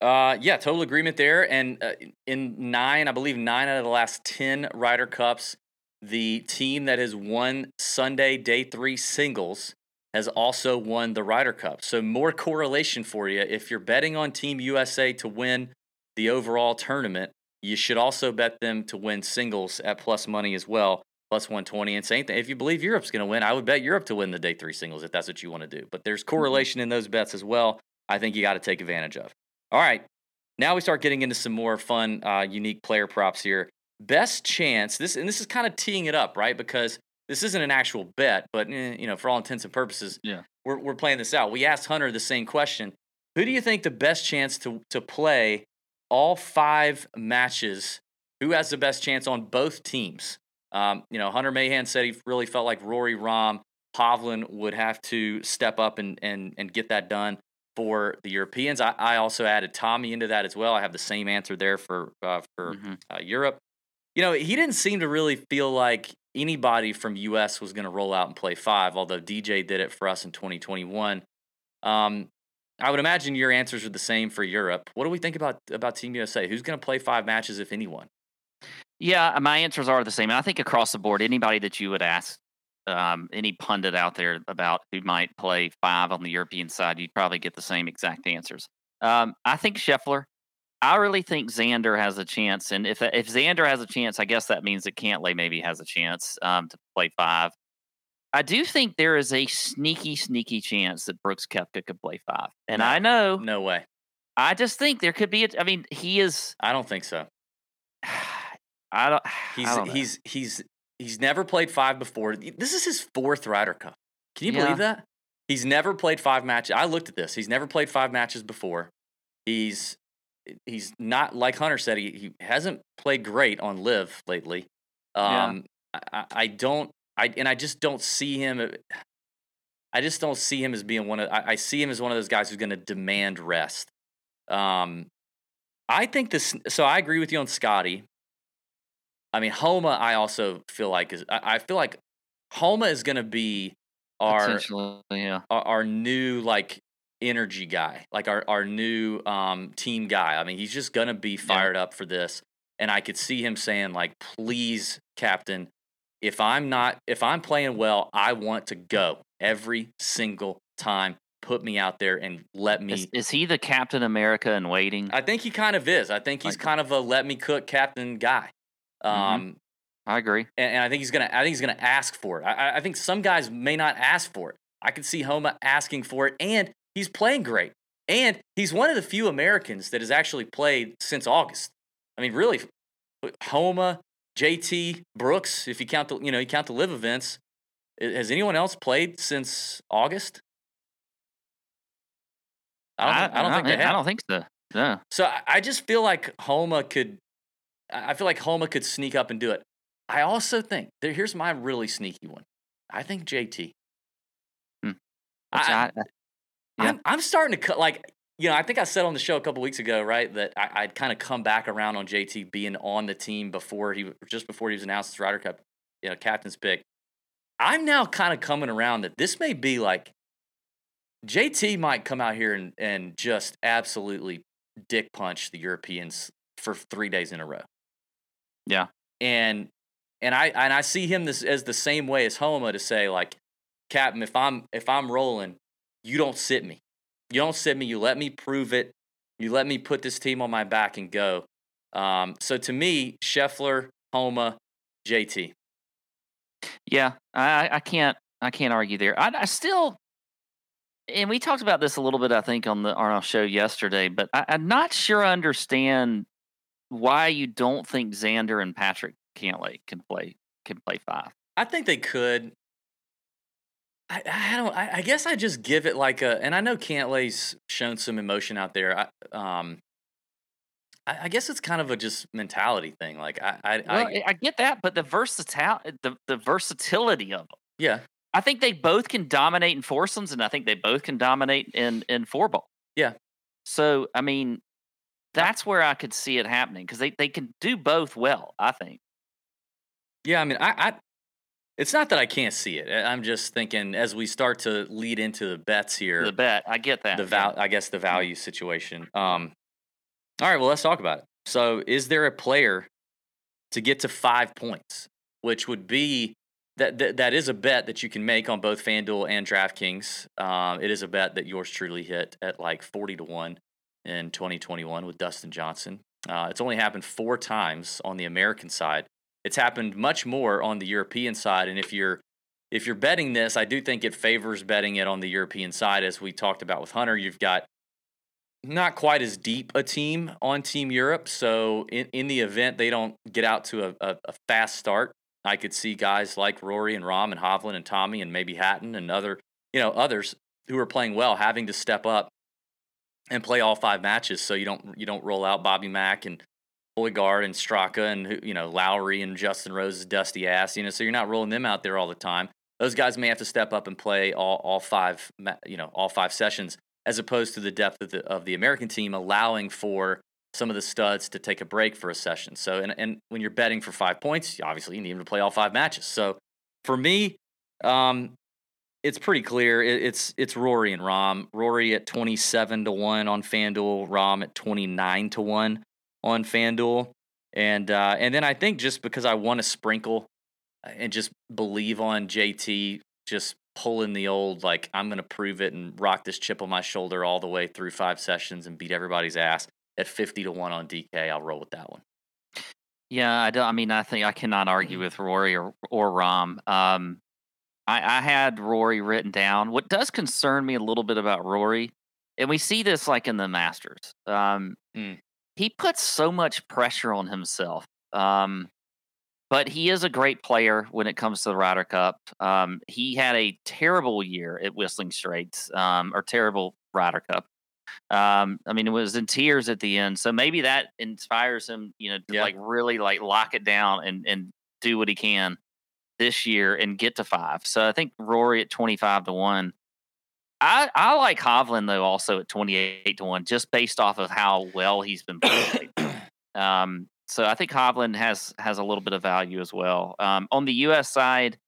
Speaker 1: Uh, yeah, total agreement there. And uh, in nine, I believe nine out of the last 10 Ryder Cups, the team that has won Sunday day three singles has also won the Ryder Cup. So, more correlation for you. If you're betting on Team USA to win the overall tournament, you should also bet them to win singles at plus money as well, plus 120. And same thing, if you believe Europe's going to win, I would bet Europe to win the day three singles if that's what you want to do. But there's
Speaker 2: Mm-hmm.
Speaker 1: correlation in those bets as well. I think you got to take advantage of. All right. Now we start getting into some more fun, uh, unique player props here. Best chance, this and this is kind of teeing it up, right? Because this isn't an actual bet, but eh, you know, for all intents and purposes,
Speaker 2: Yeah.
Speaker 1: we're we're playing this out. We asked Hunter the same question. Who do you think the best chance to to play all five matches? Who has the best chance on both teams? Um, you know, Hunter Mahan said he really felt like Rory Rahm, Hovland would have to step up and and and get that done for the Europeans. I, I also added Tommy into that as well. I have the same answer there for uh, for
Speaker 2: Mhm.
Speaker 1: uh, Europe. You know, he didn't seem to really feel like anybody from US was going to roll out and play five, although DJ did it for us in 2021. Um, I would imagine your answers are the same for Europe. What do we think about about Team USA? Who's going to play five matches, if anyone?
Speaker 2: Yeah, my answers are the same. And I think across the board, anybody that you would ask, um, any pundit out there about who might play five on the European side, you'd probably get the same exact answers. Um, I think Scheffler. I really think Xander has a chance, and if if Xander has a chance, I guess that means that Cantlay maybe has a chance um, to play five. I do think there is a sneaky, sneaky chance that Brooks Koepka could play five, and
Speaker 1: No.
Speaker 2: I know.
Speaker 1: No way.
Speaker 2: I just think there could be. A, I mean, he is.
Speaker 1: I don't think so.
Speaker 2: I don't.
Speaker 1: He's
Speaker 2: I don't
Speaker 1: he's he's he's never played five before. This is his fourth Ryder Cup. Can you
Speaker 2: Yeah.
Speaker 1: believe that? He's never played five matches. I looked at this. He's never played five matches before. He's he's not like Hunter said. He he hasn't played great on LIV lately.
Speaker 2: Yeah.
Speaker 1: Um, I, I- I don't. I and I just don't see him. uh, I just don't see him as being one of. I, I see him as one of those guys who's going to demand rest. Um, I think this. So I agree with you on Scottie. I mean, Homa. I also feel like is. I, I feel like Homa is going to be our
Speaker 2: yeah.
Speaker 1: our, our new like energy guy, like our our new um, team guy. I mean, he's just gonna be fired up for this, and I could see him saying like, "Please, captain, if I'm not if I'm playing well, I want to go every single time. Put me out there and let me."
Speaker 2: Is, is he the Captain America in waiting? I,
Speaker 1: I think he kind of is. I think he's
Speaker 2: Like-
Speaker 1: kind of a let me cook captain guy. Um, I
Speaker 2: agree.
Speaker 1: and, and I think he's gonna. I think he's gonna ask for it. I, I- I think some guys may not ask for it. I could see Homa asking for it, and he's playing great. And he's one of the few Americans that has actually played since August. I mean, really, Homa, JT, Brooks. If you count the, you know, you count the LIV events. Has anyone else played since August? I don't. think, I don't think they have.
Speaker 2: I don't think so. No.
Speaker 1: So I- I just feel like Homa could. I feel like Homa could sneak up and do it. I also think there. Here's my really sneaky one. I think JT.
Speaker 2: Hmm.
Speaker 1: I,
Speaker 2: I- yeah.
Speaker 1: I'm, I'm starting to cut like you know. I think I said on the show a couple weeks ago, right, that I, I'd kind of come back around on JT being on the team before he just before he was announced as Ryder Cup, you know, captain's pick. I'm now kind of coming around that this may be like JT might come out here and, and just absolutely dick punch the Europeans for three days in a row.
Speaker 2: Yeah.
Speaker 1: And and I and I see him this as the same way as Homa to say like, Captain, if I'm if I'm rolling, you don't sit me. You don't sit me. You let me prove it. You let me put this team on my back and go. Um, so to me, Scheffler, Homa, JT.
Speaker 2: Yeah, I, I can't I can't argue there. I, I still, and we talked about this a little bit, I think, on the on our show yesterday. But I, I'm not sure I understand why you don't think Xander and Patrick Cantlay can play can play five.
Speaker 1: I think they could. I, I don't. I, I guess I just give it like a. And I know Cantlay's shown some emotion out there. I, um, I, I guess it's kind of a just mentality thing. Like I, I,
Speaker 2: Well,
Speaker 1: I
Speaker 2: get that, but the versatil the, the versatility of them.
Speaker 1: yeah,
Speaker 2: I think they both can dominate in foursomes, and I think they both can dominate in in four ball.
Speaker 1: Yeah.
Speaker 2: So I mean, that's where I could see it happening because they they can do both well. I think.
Speaker 1: yeah. I mean, I, I. It's not that I can't see it. I- I'm just thinking as we start to lead into the bets here.
Speaker 2: The bet, I get that.
Speaker 1: the val I guess the value situation. Um, All right, well, let's talk about it. So, is there a player to get to five points, which would be that that, that is a bet that you can make on both FanDuel and DraftKings. Um, it is a bet that yours truly hit at like forty to one in 2021 with Dustin Johnson. Uh, it's only happened four times on the American side. It's happened much more on the European side, and if you're if you're betting this, I do think it favors betting it on the European side, as we talked about with Hunter. You've got not quite as deep a team on Team Europe. So in, in the event they don't get out to a, a, a, fast start, I could see guys like Rory and Rahm and Hovland and Tommy and maybe Hatton and other, you know, others who are playing well having to step up and play all five matches. So you don't you don't roll out Bobby Mack and Hojgaard and Straka and you know Lowry and Justin Rose's dusty ass. You know, so you're not rolling them out there all the time. Those guys may have to step up and play all all five you know all five sessions as opposed to the depth of the, of the American team allowing for some of the studs to take a break for a session. So, and, and when you're betting for five points, obviously you need them to play all five matches. So, for me, um, it's pretty clear. It, it's it's Rory and Rahm. Rory at twenty seven to one on FanDuel. Rahm at twenty nine to one on FanDuel. And uh, and then I think just because I want to sprinkle and just believe on JT just pulling the old like I'm going to prove it and rock this chip on my shoulder all the way through five sessions and beat everybody's ass at 50 to 1 on DK, I'll roll with that one.
Speaker 2: Yeah, I don't I mean I think I cannot argue mm-hmm. with Rory or or Rahm. Um I, I had Rory written down. What does concern me a little bit about Rory, and we see this like in the Masters. Um, mm. He puts so much pressure on himself. Um, but he is a great player when it comes to the Ryder Cup. Um, he had a terrible year at Whistling Straits, um, or terrible Ryder Cup. Um, I mean, it was in tears at the end. So maybe that inspires him, you know, to yeah. like really like lock it down and and do what he can this year and get to five. So I think Rory at twenty five to one. I I like Hovland though also at twenty eight to one, just based off of how well he's been playing. <coughs> um, so I think Hovland has has a little bit of value as well. Um, on the U.S. side,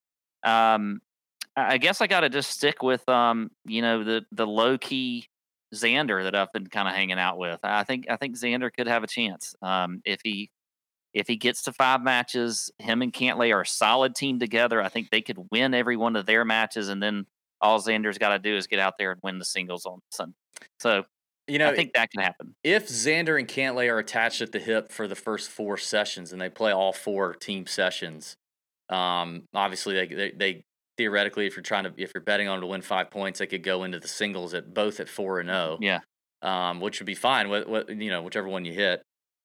Speaker 2: um, I guess I got to just stick with um, you know the the low key Xander that I've been kind of hanging out with. I think I think Xander could have a chance um, if he if he gets to five matches. Him and Cantlay are a solid team together. I think they could win every one of their matches, and then all Xander's got to do is get out there and win the singles on Sunday. So you know, I think that can happen.
Speaker 1: If Xander and Cantlay are attached at the hip for the first four sessions and they play all four team sessions, um, obviously they, they, they theoretically, if you're trying to if you're betting on to win five points, they could go into the singles at both at four and zero.
Speaker 2: Oh, yeah,
Speaker 1: um, which would be fine. What, what you know, whichever one you hit.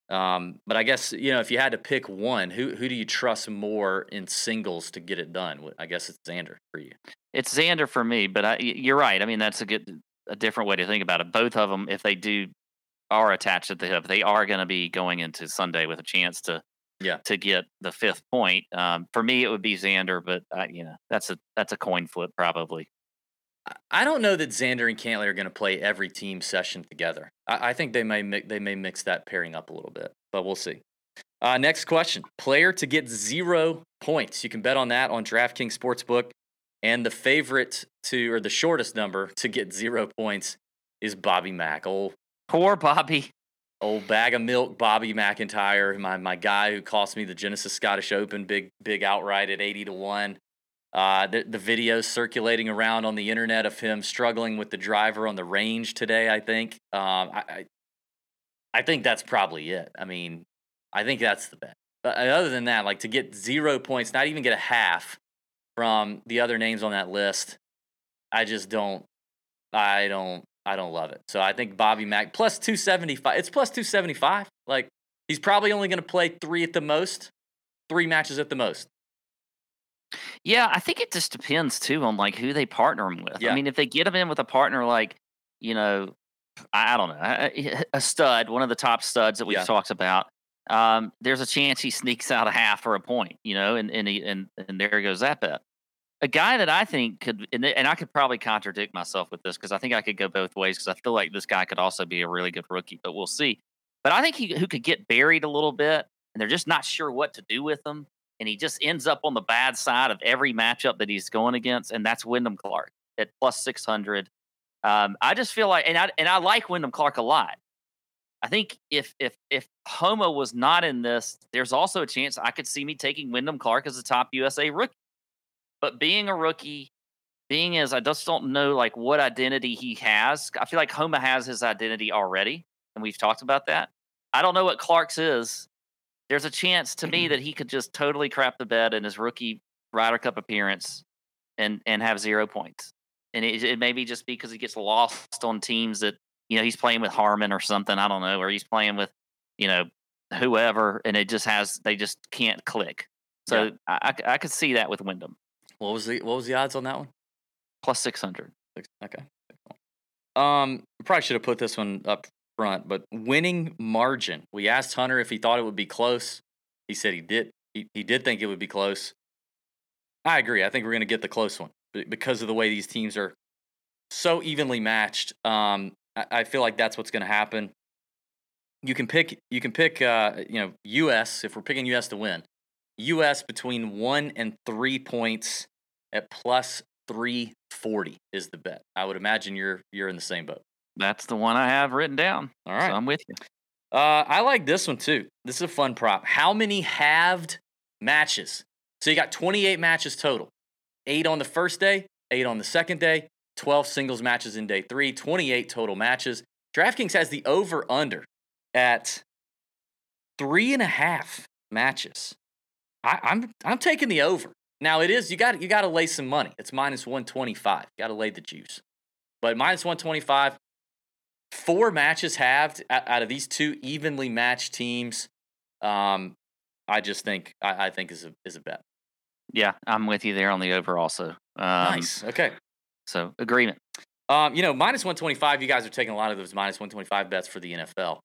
Speaker 1: Um, but I guess you know if you had to pick one, who who do you trust more in singles to get it done? I guess it's Xander for you.
Speaker 2: It's Xander for me, but I, you're right. I mean, that's a good a different way to think about it. Both of them, if they do are attached at the hip, they are going to be going into Sunday with a chance to
Speaker 1: yeah
Speaker 2: to get the fifth point. Um, for me, it would be Xander, but I, you know that's a that's a coin flip probably.
Speaker 1: I don't know that Xander and Cantlay are going to play every team session together. I, I think they may mi- they may mix that pairing up a little bit, but we'll see. Uh, next question: Player to get zero points. You can bet on that on DraftKings Sportsbook. And the favorite to, or the shortest number to get zero points is Bobby Mack. Old
Speaker 2: poor Bobby.
Speaker 1: Old bag of milk, Bobby MacIntyre, my my guy who cost me the Genesis Scottish Open, big big outright at eighty to one. Uh, the, the videos circulating around on the internet of him struggling with the driver on the range today. I think. Um, I, I, think that's probably it. I mean, I think that's the bet. But other than that, like to get zero points, not even get a half, from the other names on that list, I just don't, I don't, I don't love it. So I think Bobby Mack plus 275. It's plus 275. Like he's probably only going to play three at the most, three matches at the most.
Speaker 2: Yeah, I think it just depends too on like who they partner them with.
Speaker 1: Yeah.
Speaker 2: I mean, if they get them in with a partner like, you know, I don't know, a stud, one of the top studs that we've yeah. talked about, um, there's a chance he sneaks out a half or a point, you know, and and he, and and there goes that bet. A guy that I think could, and, and I could probably contradict myself with this because I think I could go both ways because I feel like this guy could also be a really good rookie, but we'll see. But I think he who could get buried a little bit, and they're just not sure what to do with him, and he just ends up on the bad side of every matchup that he's going against, and that's Wyndham Clark at plus six hundred. Um, I just feel like, and I and I like Wyndham Clark a lot. I think if if if Homa was not in this, there's also a chance I could see me taking Wyndham Clark as a top USA rookie. But being a rookie, being as I just don't know like what identity he has. I feel like Homa has his identity already, and we've talked about that. I don't know what Clark's is. There's a chance to me that he could just totally crap the bed in his rookie Ryder Cup appearance and and have zero points. And it, it may be just because he gets lost on teams that you know he's playing with Harman or something. I don't know, or he's playing with you know whoever, and it just has they just can't click. So
Speaker 1: Yeah.
Speaker 2: I, I I could see that with Wyndham
Speaker 1: What was the what was the odds on that one?
Speaker 2: plus six hundred.
Speaker 1: Okay. Um, probably should have put this one up front, but winning margin. We asked Hunter if he thought it would be close. He said he did. He, he did think it would be close. I agree. I think we're going to get the close one because of the way these teams are so evenly matched. Um, I, I feel like that's what's going to happen. You can pick. You can pick. Uh, you know, U.S. If we're picking U.S. to win, U.S. between one and three points at plus 340 is the bet. I would imagine you're you're in the same boat.
Speaker 2: That's the one I have written down.
Speaker 1: All right.
Speaker 2: So I'm with you.
Speaker 1: Uh, I like this one too. This is a fun prop. How many halved matches? So you got 28 matches total. Eight on the first day, eight on the second day, 12 singles matches in day three, 28 total matches. DraftKings has the over under at three and a half matches. I, I'm I'm taking the over. Now it is you got you got to lay some money. It's minus 125. Got to lay the juice. But minus 125, four matches halved out of these two evenly matched teams. Um, I just think I, I think is a is a bet.
Speaker 2: Yeah, I'm with you there on the over also. Um,
Speaker 1: nice. Okay.
Speaker 2: So agreement.
Speaker 1: Um, you know, minus 125, you guys are taking a lot of those minus 125 bets for the NFL.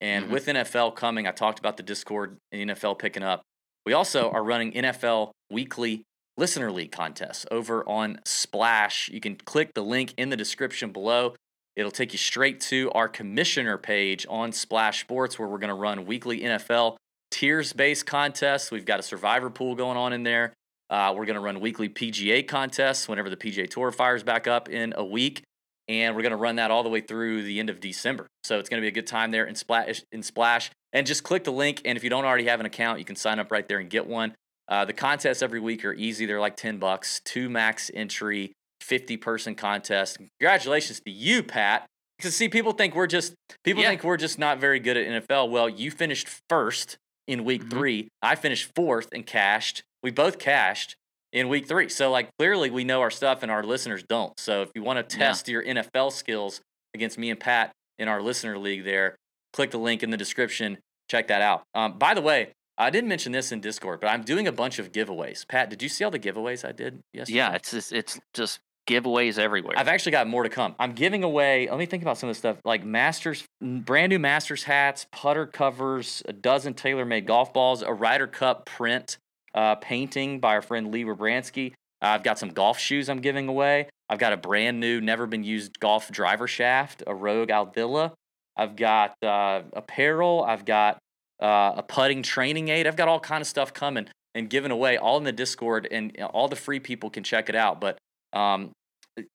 Speaker 1: And
Speaker 2: Mhm.
Speaker 1: with NFL coming, I talked about the Discord and NFL picking up. We also are running NFL weekly listener league contests over on Splash. You can click the link in the description below. It'll take you straight to our commissioner page on Splash Sports where we're going to run weekly NFL tiers based contests. We've got a survivor pool going on in there. Uh, we're going to run weekly PGA contests whenever the PGA Tour fires back up in a week, and we're going to run that all the way through the end of December. So it's going to be a good time there in Splash. In Splash, and just click the link. And if you don't already have an account, you can sign up right there and get one. Uh, the contests every week are easy. They're like ten bucks, two max entry, fifty person contest. Congratulations to you, Pat. Because see, people think we're just people
Speaker 2: Yeah.
Speaker 1: think we're just not very good at NFL. Well, you finished first in week
Speaker 2: Mhm.
Speaker 1: three. I finished fourth and cashed. We both cashed in week three. So like clearly we know our stuff and our listeners don't. So if you want to
Speaker 2: Yeah.
Speaker 1: test your NFL skills against me and Pat in our listener league there, click the link in the description. Check that out. Um, by the way, I didn't mention this in Discord, but I'm doing a bunch of giveaways. Pat, did you see all the giveaways I did yesterday?
Speaker 2: Yeah, it's just it's just giveaways everywhere.
Speaker 1: I've actually got more to come. I'm giving away. Let me think about some of the stuff like Masters, brand new Masters hats, putter covers, a dozen TaylorMade golf balls, a Ryder Cup print uh, painting by our friend Lee Rabransky. I've got some golf shoes I'm giving away. I've got a brand new, never been used golf driver shaft, a Rogue Aldila. I've got uh, apparel. I've got uh, a putting training aid. I've got all kind of stuff coming and giving away, all in the Discord, and all the free people can check it out. But um,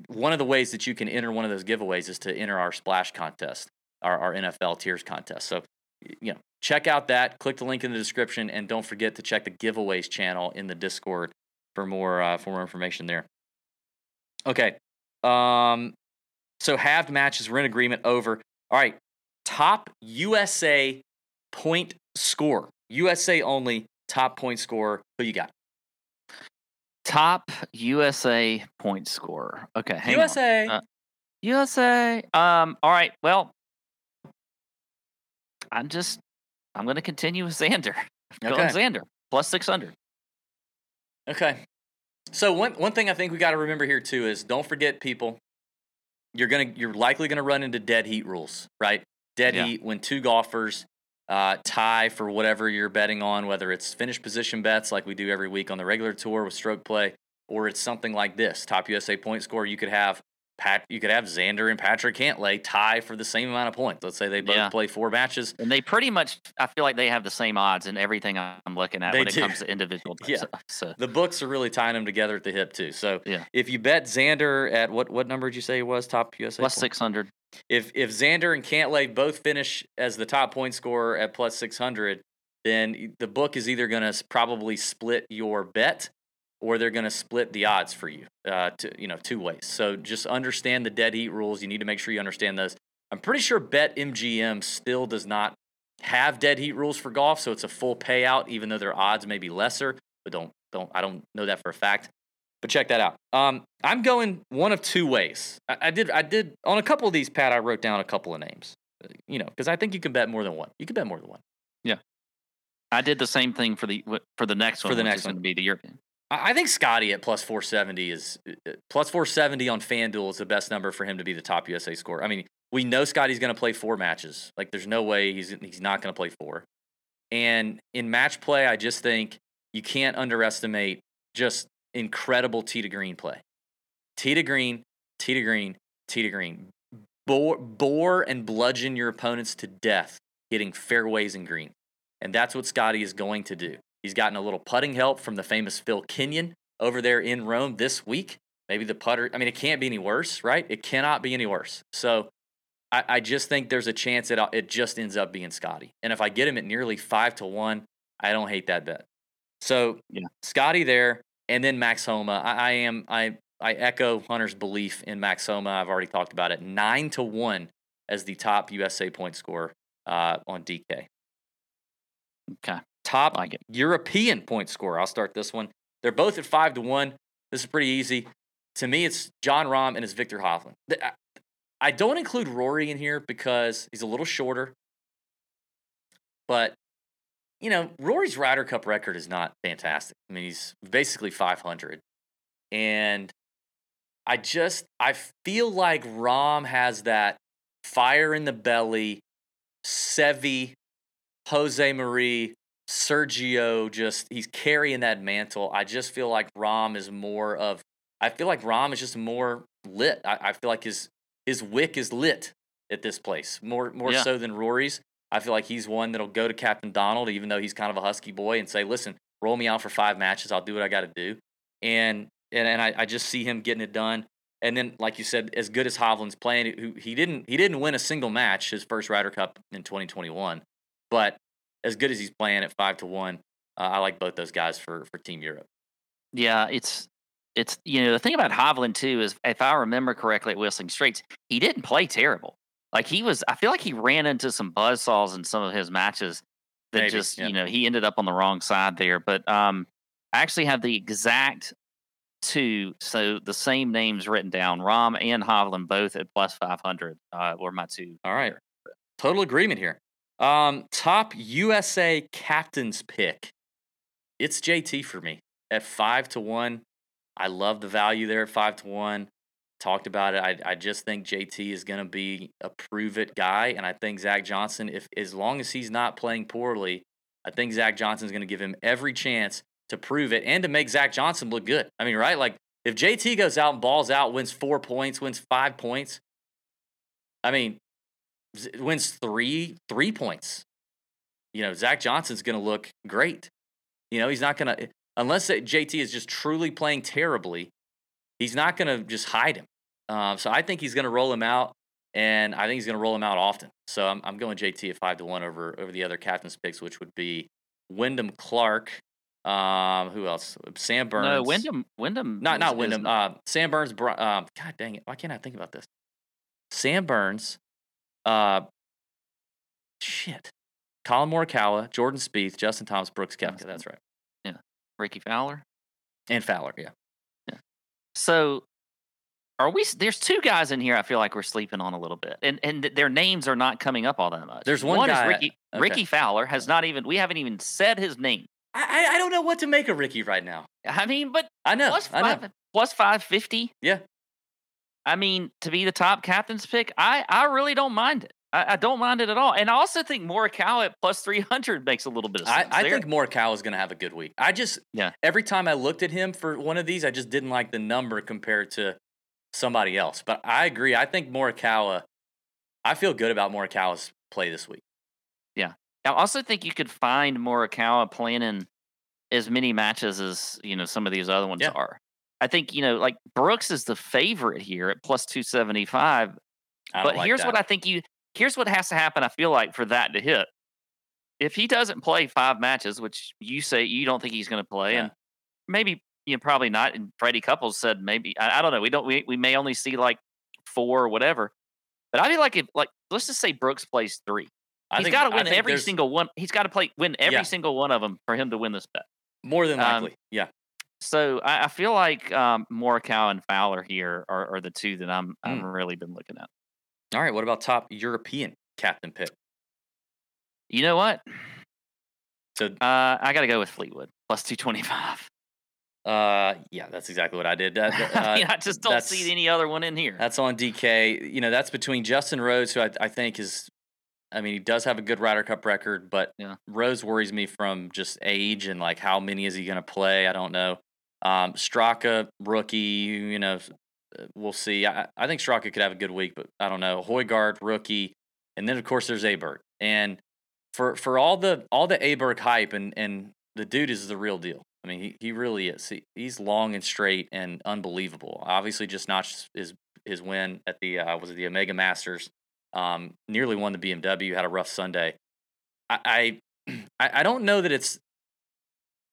Speaker 1: one of the ways that you can enter one of those giveaways is to enter our splash contest, our, our NFL tiers contest. So, you know, check out that. Click the link in the description, and don't forget to check the giveaways channel in the Discord for more uh, for more information there. Okay, um, so halved matches. We're in agreement. Over. All right, top USA point score. USA only. Top point score. Who you got?
Speaker 2: Top USA point scorer. Okay, hang on.
Speaker 1: USA.
Speaker 2: Uh, USA. Um. All right. Well, I'm just. I'm going to continue with Xander. <laughs> Going
Speaker 1: Okay.
Speaker 2: Xander plus six hundred.
Speaker 1: Okay. So one one thing I think we got to remember here too is don't forget people. You're gonna you're likely gonna run into dead heat rules, right? Dead
Speaker 2: Yeah.
Speaker 1: heat when two golfers uh, tie for whatever you're betting on, whether it's finish position bets like we do every week on the regular tour with stroke play, or it's something like this top USA point score. You could have Pat, you could have Xander and Patrick Cantlay tie for the same amount of points. Let's say they both
Speaker 2: Yeah.
Speaker 1: play four matches.
Speaker 2: And they pretty much, I feel like they have the same odds in everything I'm looking at
Speaker 1: They
Speaker 2: when it comes to individual <laughs>
Speaker 1: Yeah.
Speaker 2: stuff. So
Speaker 1: The books are really tying them together at the hip too. So
Speaker 2: Yeah.
Speaker 1: if you bet Xander at what what number did you say it was top USA?
Speaker 2: plus six hundred.
Speaker 1: If if Xander and Cantlay both finish as the top point scorer at plus 600, then the book is either going to probably split your bet or they're going to split the odds for you, uh, to, you know, two ways. So just understand the dead heat rules. You need to make sure you understand those. I'm pretty sure Bet MGM still does not have dead heat rules for golf, so it's a full payout, even though their odds may be lesser. But don't don't I don't know that for a fact. But check that out. Um, I'm going one of two ways. I, I did I did on a couple of these, Pat. I wrote down a couple of names. You know, because I think you can bet more than one. You can bet more than one.
Speaker 2: Yeah, I did the same thing for the for the next one.
Speaker 1: For
Speaker 2: the
Speaker 1: next one.
Speaker 2: to be the European.
Speaker 1: I I think Scottie at plus 470 is uh, plus 470 on FanDuel is the best number for him to be the top USA scorer. I mean, we know Scottie's going to play four matches. Like, there's no way he's he's not going to play four. And in match play, I just think you can't underestimate just incredible tee to green play. Tee to green, tee to green, tee to green. Bore, bore and bludgeon your opponents to death hitting fairways and green. And that's what Scottie is going to do. He's gotten a little putting help from the famous Phil Kenyon over there in Rome this week. Maybe the putter, I mean, it can't be any worse, right? It cannot be any worse. So I, I just think there's a chance that it just ends up being Scottie. And if I get him at nearly five to one, I don't hate that bet. So
Speaker 2: Yeah.
Speaker 1: Scottie there, and then Max Homa. I, I am I I echo Hunter's belief in Max Homa. I've already talked about it. Nine to one as the top USA point scorer uh, on DK.
Speaker 2: Okay.
Speaker 1: Top
Speaker 2: Like it.
Speaker 1: European point scorer. I'll start this one. They're both at five to one. This is pretty easy. To me, it's Jon Rahm and it's Viktor Hovland. I- I don't include Rory in here because he's a little shorter. But, you know, Rory's Ryder Cup record is not fantastic. I mean, he's basically 500. And I just, I feel like Rahm has that fire in the belly, Seve, Jose Marie, Sergio, just he's carrying that mantle. I just feel like Rahm is more of. I feel like Rahm is just more lit. I, I feel like his his wick is lit at this place more more
Speaker 2: Yeah.
Speaker 1: so than Rory's. I feel like he's one that'll go to Captain Donald, even though he's kind of a husky boy, and say, "Listen, roll me out for five matches. I'll do what I got to do." And and and I, I just see him getting it done. And then, like you said, as good as Hovland's playing, who he didn't he didn't win a single match his first Ryder Cup in 2021, but as good as he's playing at five to one, uh, I like both those guys for for Team Europe.
Speaker 2: Yeah, it's it's you know the thing about Hovland too is if I remember correctly at Whistling Straits, he didn't play terrible. Like he was, I feel like he ran into some buzzsaws in some of his matches that
Speaker 1: Maybe,
Speaker 2: just
Speaker 1: yeah.
Speaker 2: you know he ended up on the wrong side there. But um, I actually have the exact two, so the same names written down. Rahm and Hovland both at plus five hundred uh, were my two.
Speaker 1: All right, total agreement here. Um, top USA captain's pick. It's JT for me at five to one. I love the value there at five to one. Talked about it. I, I just think JT is going to be a prove it guy, and I think Zach Johnson, if as long as he's not playing poorly, I think Zach Johnson is going to give him every chance to prove it and to make Zach Johnson look good. I mean, right? Like if JT goes out and balls out, wins four points, wins five points. I mean, wins three three points. You know, Zach Johnson's going to look great. You know, he's not going to unless JT is just truly playing terribly. He's not going to just hide him. Um, so I think he's going to roll him out, and I think he's going to roll him out often. So I'm, I'm going JT at five to one over over the other captain's picks, which would be Wyndham Clark. Um, who else? Sam Burns.
Speaker 2: No, Wyndham. Wyndham.
Speaker 1: Not not Wyndham. Uh, Sam Burns. Um, God dang it! Why can't I think about this? Sam Burns. Uh, shit. Collin Morikawa, Jordan Spieth, Justin Thomas, Brooks Koepka. That's right.
Speaker 2: Yeah. Rickie Fowler.
Speaker 1: And Fowler. Yeah.
Speaker 2: So, are we? There's two guys in here. I feel like we're sleeping on a little bit, and and their names are not coming up all that much.
Speaker 1: There's one guy-
Speaker 2: is Rickie.
Speaker 1: Uh, okay.
Speaker 2: Rickie Fowler has not even. We haven't even said his name.
Speaker 1: I I- don't know what to make of Rickie right now.
Speaker 2: I mean, but
Speaker 1: I know.
Speaker 2: plus
Speaker 1: I know.
Speaker 2: plus five fifty.
Speaker 1: Yeah.
Speaker 2: I mean, to be the top captain's pick, I I really don't mind it. I, I don't mind it at all, and I also think Morikawa at plus three hundred makes a little bit of
Speaker 1: I,
Speaker 2: sense.
Speaker 1: I
Speaker 2: there.
Speaker 1: think Morikawa is going to have a good week. I just
Speaker 2: Yeah.
Speaker 1: Every time I looked at him for one of these, I just didn't like the number compared to somebody else. But I agree. I think Morikawa. I feel good about Morikawa's play this week. Yeah.
Speaker 2: I also think you could find Morikawa playing in as many matches as you know some of these other ones
Speaker 1: Yeah.
Speaker 2: are. I think you know like Brooks is the favorite here at plus two seventy five.
Speaker 1: I don't
Speaker 2: But
Speaker 1: like
Speaker 2: here's
Speaker 1: that.
Speaker 2: what I think you here's what has to happen, I feel like, for that to hit. If he doesn't play five matches, which you say you don't think he's gonna play,
Speaker 1: Yeah.
Speaker 2: and maybe you know, probably not. And Freddie Couples said maybe I, I don't know. We don't we, we may only see like four or whatever. But I feel like if like let's just say Brooks plays three.
Speaker 1: I
Speaker 2: He's got to win every
Speaker 1: there's
Speaker 2: single one. He's got to play win every
Speaker 1: Yeah.
Speaker 2: single one of them for him to win this bet.
Speaker 1: more than
Speaker 2: um,
Speaker 1: likely. yeah.
Speaker 2: So I, I feel like um, Morikawa and Fowler here are, are the two that I'm I'm
Speaker 1: Hmm.
Speaker 2: really been looking at.
Speaker 1: All right. What about top European captain pick?
Speaker 2: You know what?
Speaker 1: So,
Speaker 2: Uh, I got to go with Fleetwood plus two twenty five.
Speaker 1: uh, yeah, that's exactly what I did. That, uh, <laughs>
Speaker 2: I mean, I just don't see any other one in here.
Speaker 1: That's on DK. You know, that's between Justin Rose, who I, I think is, I mean, he does have a good Ryder Cup record, but
Speaker 2: Yeah.
Speaker 1: Rose worries me from just age and like how many is he going to play? I don't know. Um, Straka, rookie, you know, uh, we'll see. I, I think Straka could have a good week, but I don't know. Hojgaard, rookie, and then of course there's Aberg. And for for all the all the Aberg hype, and and the dude is the real deal. I mean, he, he really is. He, he's long and straight and unbelievable. Obviously, just notched his his win at the uh, was it the Omega Masters. Um, nearly won the BMW. Had a rough Sunday. I I, <clears throat> I don't know that it's.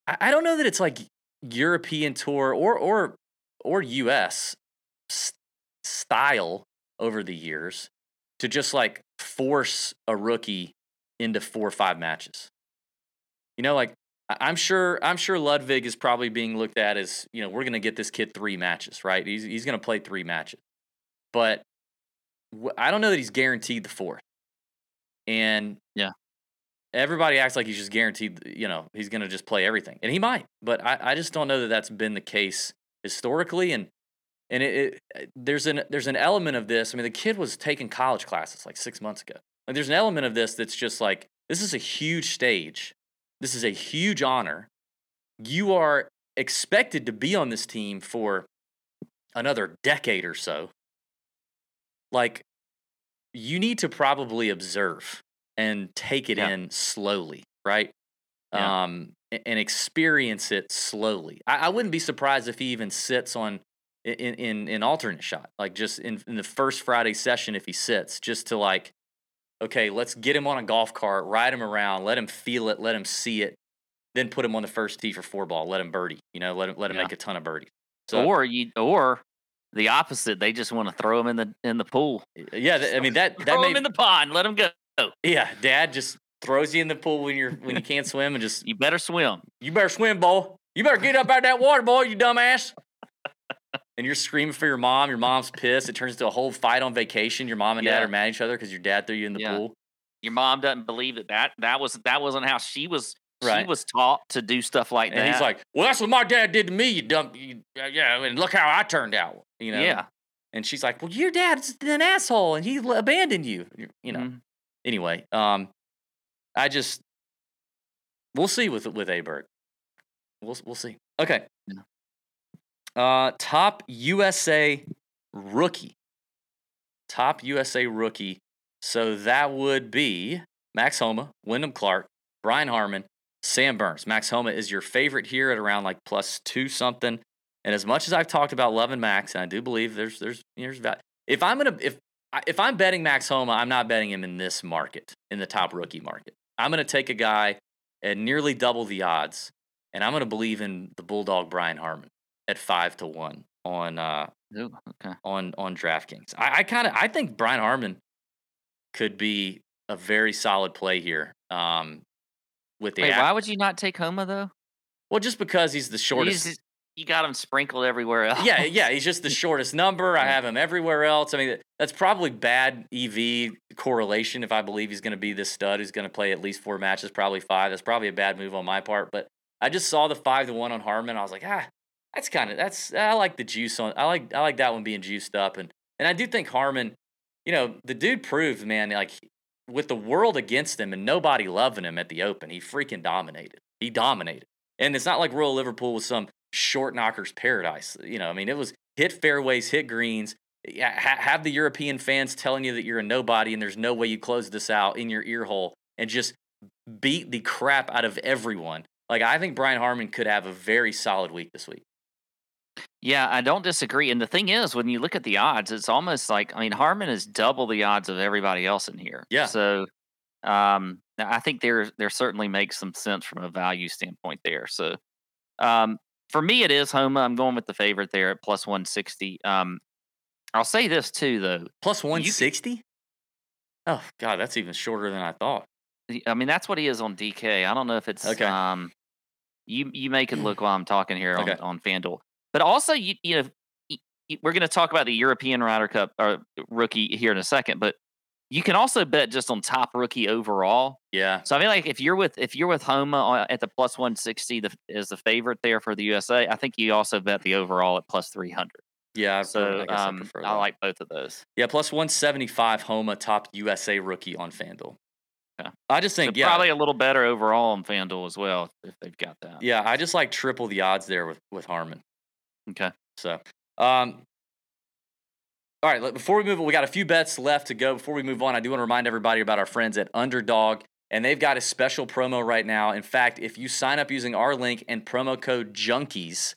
Speaker 1: I don't know that it's like European tour or or or U.S. s- style over the years to just like force a rookie into four or five matches. You know, like I'm sure I'm sure Ludwig is probably being looked at as you know we're going to get this kid three matches, right? He's he's going to play three matches, but I don't know that he's guaranteed the fourth. And
Speaker 2: Yeah.
Speaker 1: everybody acts like he's just guaranteed. You know, he's going to just play everything, and he might. But I, I just don't know that that's been the case historically, and and it, it there's an there's an element of this. I mean, the kid was taking college classes like six months ago. Like, there's an element of this that's just like this is a huge stage. This is a huge honor. You are expected to be on this team for another decade or so. Like, you need to probably observe and take it
Speaker 2: Yeah.
Speaker 1: in slowly, right?
Speaker 2: Yeah.
Speaker 1: Um, and experience it slowly. I, I wouldn't be surprised if he even sits on in in in alternate shot, like just in, in the first Friday session if he sits, just to like, okay, let's get him on a golf cart, ride him around, let him feel it, let him see it, then put him on the first tee for four ball, let him birdie, you know, let him let him
Speaker 2: Yeah.
Speaker 1: make a ton of birdies. So
Speaker 2: or you or the opposite. They just want to throw him in the in the pool.
Speaker 1: yeah, th- I mean that <laughs> that
Speaker 2: throw
Speaker 1: may
Speaker 2: him in the pond. Let him go.
Speaker 1: yeah, Dad just throws you in the pool when you're when you can't <laughs> swim and just
Speaker 2: You better swim.
Speaker 1: you better swim, boy. You better get up out of that water, boy, you dumbass. And you're screaming for your mom. Your mom's pissed. It turns into a whole fight on vacation. Your mom and dad are mad at each other because your dad threw you in the
Speaker 2: Yeah.
Speaker 1: pool.
Speaker 2: Your mom doesn't believe that that that was that wasn't how she was.
Speaker 1: Right.
Speaker 2: She was taught to do stuff like
Speaker 1: And
Speaker 2: that.
Speaker 1: he's like, "Well, that's what my dad did to me. You dumb, you, uh, yeah. And look how I turned out. You know."
Speaker 2: yeah,
Speaker 1: And she's like, "Well, your dad's an asshole, and he abandoned you. You- know."
Speaker 2: Mhm.
Speaker 1: Anyway, um, I just we'll see with with Aberg. We'll we'll see. Okay.
Speaker 2: Yeah.
Speaker 1: Uh, top USA rookie. Top USA rookie. So that would be Max Homa, Wyndham Clark, Brian Harman, Sam Burns. Max Homa is your favorite here at around like plus two something. And as much as I've talked about loving Max, and I do believe there's there's there's va- if I'm gonna if if I'm betting Max Homa, I'm not betting him in this market, in the top rookie market. I'm gonna take a guy at nearly double the odds, and I'm gonna believe in the Bulldog Brian Harman at five to one on uh
Speaker 2: Ooh, okay.
Speaker 1: on on DraftKings. I, I kind of I think Brian Harman could be a very solid play here. Um, with the
Speaker 2: Wait,
Speaker 1: app.
Speaker 2: why would you not take Homa though?
Speaker 1: well, just because he's the shortest.
Speaker 2: just- you got him sprinkled everywhere else.
Speaker 1: yeah, yeah, he's just the <laughs> shortest number. I have him everywhere else. I mean, that's probably bad EV correlation if I believe he's going to be this stud who's going to play at least four matches, probably five. That's probably a bad move on my part. But I just saw the five to one on Harman. I was like, ah, that's kind of that's. I like the juice on. I like I like that one being juiced up, and and I do think Harman, you know, the dude proved, man, like with the world against him and nobody loving him at the Open, he freaking dominated. He dominated, and it's not like Royal Liverpool was some short knockers paradise. You know, I mean, it was hit fairways, hit greens. have the European fans telling you that you're a nobody and there's no way you close this out in your ear hole and just beat the crap out of everyone. Like I think Brian Harman could have a very solid week this week.
Speaker 2: Yeah, I don't disagree. And the thing is, when you look at the odds, it's almost like I mean Harman is double the odds of everybody else in here.
Speaker 1: Yeah.
Speaker 2: So um, I think there there certainly makes some sense from a value standpoint there. So um, for me, it is Homa. I'm going with the favorite there at plus 160. Um, I'll say this too, though.
Speaker 1: Plus 160? Oh, God, that's even shorter than I thought.
Speaker 2: I mean, that's what he is on DK. I don't know if it's
Speaker 1: Okay.
Speaker 2: um, you you make it look while I'm talking here on,
Speaker 1: Okay.
Speaker 2: on FanDuel, but also you you know we're going to talk about the European Ryder Cup or rookie here in a second, but you can also bet just on top rookie overall.
Speaker 1: Yeah.
Speaker 2: So I mean, like if you're with if you're with Homa at the plus 160 the, is the favorite there for the USA, I think you also bet the overall at plus 300.
Speaker 1: Yeah. I,
Speaker 2: So
Speaker 1: I, guess I,
Speaker 2: um,
Speaker 1: prefer
Speaker 2: I like both of those.
Speaker 1: Yeah, plus 175 Homa top USA rookie on FanDuel.
Speaker 2: Yeah.
Speaker 1: I just
Speaker 2: So
Speaker 1: think, yeah.
Speaker 2: probably a little better overall on FanDuel as well if they've got that.
Speaker 1: Yeah, I just like triple the odds there with, with Harman.
Speaker 2: Okay.
Speaker 1: So, um, all right, before we move on, we got a few bets left to go. Before we move on, I do want to remind everybody about our friends at Underdog, and they've got a special promo right now. In fact, if you sign up using our link and promo code Junkies,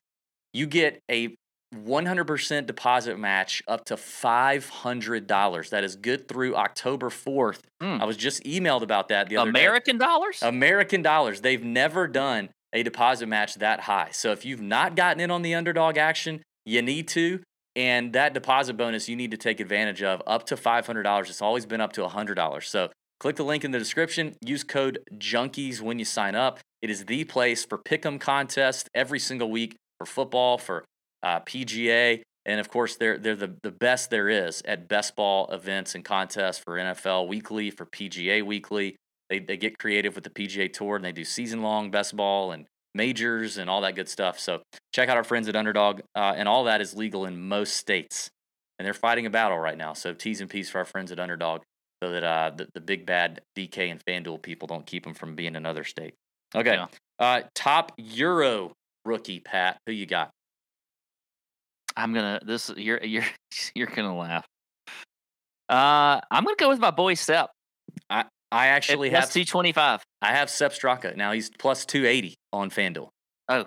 Speaker 1: you get a 100% deposit match up to $500. That is good through October 4th.
Speaker 2: Hmm.
Speaker 1: I was just emailed about that the other day.
Speaker 2: American dollars?
Speaker 1: American dollars. They've never done a deposit match that high. So if you've not gotten in on the underdog action, you need to. And that deposit bonus you need to take advantage of up to $500. It's always been up to $100. So click the link in the description. Use code JUNKIES when you sign up. It is the place for pick'em contest every single week for football, for uh, PGA, and of course they're they're the, the best there is at best ball events and contests for NFL weekly, for PGA weekly. They they get creative with the PGA Tour and they do season long best ball and majors and all that good stuff. So check out our friends at Underdog, uh, and all that is legal in most states, and they're fighting a battle right now. So T's and P's for our friends at Underdog, so that uh, the, the big bad DK and FanDuel people don't keep them from being another state. Okay,
Speaker 2: Yeah.
Speaker 1: uh, top Euro rookie Pat, who you got?
Speaker 2: I'm gonna this you're you're <laughs> you're gonna laugh. Uh, I'm gonna go with my boy Sepp.
Speaker 1: I actually have
Speaker 2: two twenty five.
Speaker 1: I have Sepp Straka. Now he's plus two eighty on FanDuel.
Speaker 2: Oh,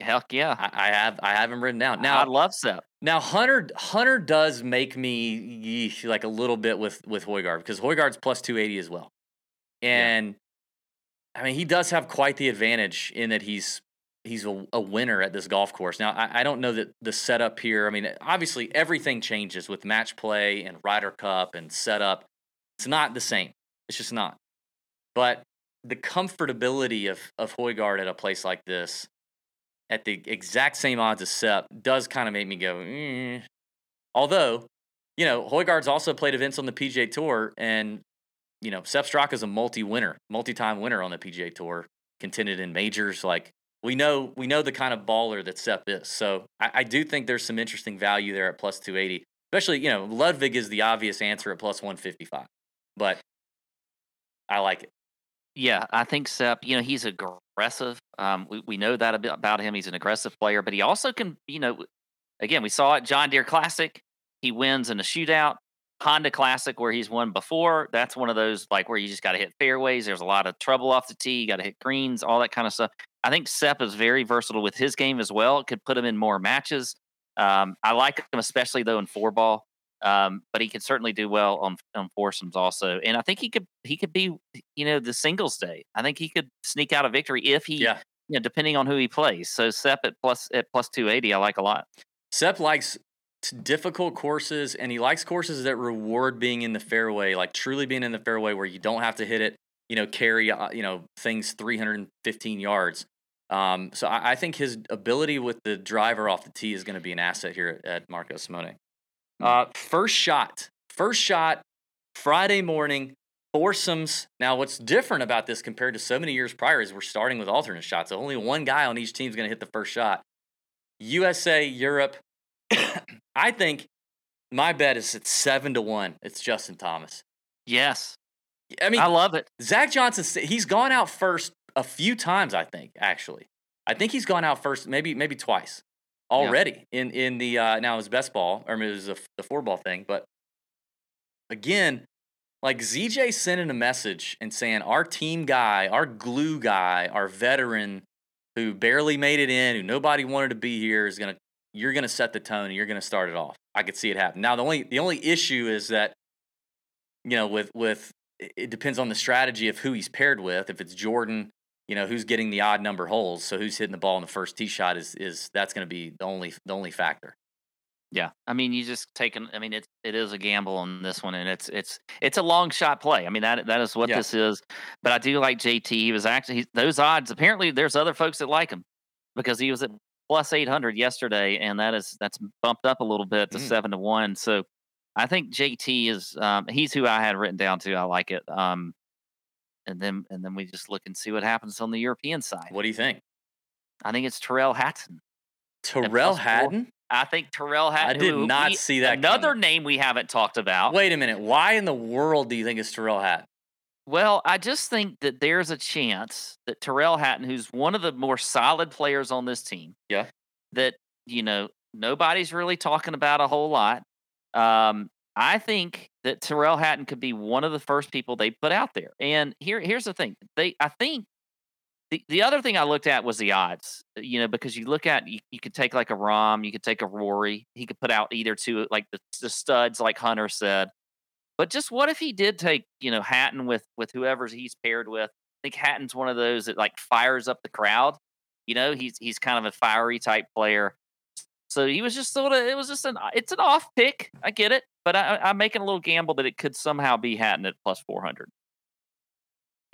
Speaker 2: heck yeah!
Speaker 1: I, I have I have him written down.
Speaker 2: Now I love Sep.
Speaker 1: now Hunter Hunter does make me yeesh, like a little bit with with Hojgaard because Hojgaard's plus two eighty as well, and I mean he does have quite the advantage in that he's he's a, a winner at this golf course. Now I, I don't know that the setup here. I mean obviously everything changes with match play and Ryder Cup and setup. It's not the same. It's just not. But the comfortability of of Hojgaard at a place like this, at the exact same odds as Sepp, does kind of make me go. Eh. Although, you know, Hojgaard's also played events on the PGA Tour, and you know, Sepp Straka is a multi-winner, multi-time winner on the PGA Tour, contended in majors. Like we know, we know the kind of baller that Sepp is. So I, I do think there's some interesting value there at plus 280. Especially, you know, Ludwig is the obvious answer at plus 155, but I like it.
Speaker 2: Yeah, I think Sepp. You know, he's aggressive. Um, we we know that about him. He's an aggressive player, but he also can. You know, again, we saw it John Deere Classic. He wins in a shootout. Honda Classic, where he's won before, that's one of those like where you just got to hit fairways. There's a lot of trouble off the tee. You got to hit greens, all that kind of stuff. I think Sepp is very versatile with his game as well. It could put him in more matches. Um, I like him especially though in four ball, um, but he could certainly do well on on foursomes also. And I think he could he could be you know the singles day. I think he could sneak out a victory if he
Speaker 1: Yeah.
Speaker 2: you know depending on who he plays. So Sepp at plus at plus two eighty, I like a lot.
Speaker 1: Sepp likes difficult courses and he likes courses that reward being in the fairway, like truly being in the fairway where you don't have to hit it, you know, carry, uh, you know, things 315 yards. Um, so I, I think his ability with the driver off the tee is going to be an asset here at, at Marco Simone. Uh, first shot, first shot, Friday morning, foursomes. Now, what's different about this compared to so many years prior is we're starting with alternate shots. So only one guy on each team is going to hit the first shot. USA, Europe. <coughs> I think my bet is at seven to one. It's Justin Thomas.
Speaker 2: Yes,
Speaker 1: I mean,
Speaker 2: I love it.
Speaker 1: Zach Johnson. He's gone out first a few times. I think actually, I think he's gone out first, maybe maybe twice already in in the uh, now his best ball or I mean, it was the, the four ball thing. But again, like ZJ sending a message and saying our team guy, our glue guy, our veteran who barely made it in, who nobody wanted to be here, is gonna you're to set the tone and you're to start it off. I could see it happen. Now the only the only issue is that you know with with it depends on the strategy of who he's paired with. If it's Jordan, you know who's getting the odd number holes, so who's hitting the ball in the first tee shot is is that's going to be the only the only factor.
Speaker 2: Yeah, I mean, you just taken. I mean, it it is a gamble on this one, and it's it's it's a long shot play. I mean, that that is what
Speaker 1: Yeah.
Speaker 2: this is. But I do like JT. He was actually he, those odds. Apparently, there's other folks that like him because he was at plus eight hundred yesterday, and that is that's bumped up a little bit to
Speaker 1: Mm.
Speaker 2: seven to one. So I think JT is um, he's who I had written down to. I like it. Um, and then and then we just look and see what happens on the European side.
Speaker 1: What do you think,
Speaker 2: I think it's Tyrrell Hatton. Tyrrell four.
Speaker 1: Hatton?
Speaker 2: I think
Speaker 1: Tyrrell
Speaker 2: Hatton.
Speaker 1: I did
Speaker 2: who
Speaker 1: not
Speaker 2: we-
Speaker 1: see that
Speaker 2: Another
Speaker 1: coming.
Speaker 2: name we haven't talked about.
Speaker 1: Wait a minute. Why in the world do you think it's Tyrrell Hatton?
Speaker 2: Well, I just think that there's a chance that Tyrrell Hatton, who's one of the more solid players on this team,
Speaker 1: Yeah.
Speaker 2: that you know nobody's really talking about a whole lot. Um, I think that Tyrrell Hatton could be one of the first people they put out there. And here, here's the thing: they, I think. The, the other thing I looked at was the odds, uh, you know, because you look at you, you could take like a Rahm, you could take a Rory, he could put out either two like the, the studs, like Hunter said, but just what if he did take, you know, Hatton with with whoever he's paired with? I think Hatton's one of those that like fires up the crowd. You know, he's he's kind of a fiery type player. So he was just sort of it was just an it's an off pick. I get it, but I, I'm making a little gamble that it could somehow be Hatton at plus four hundred.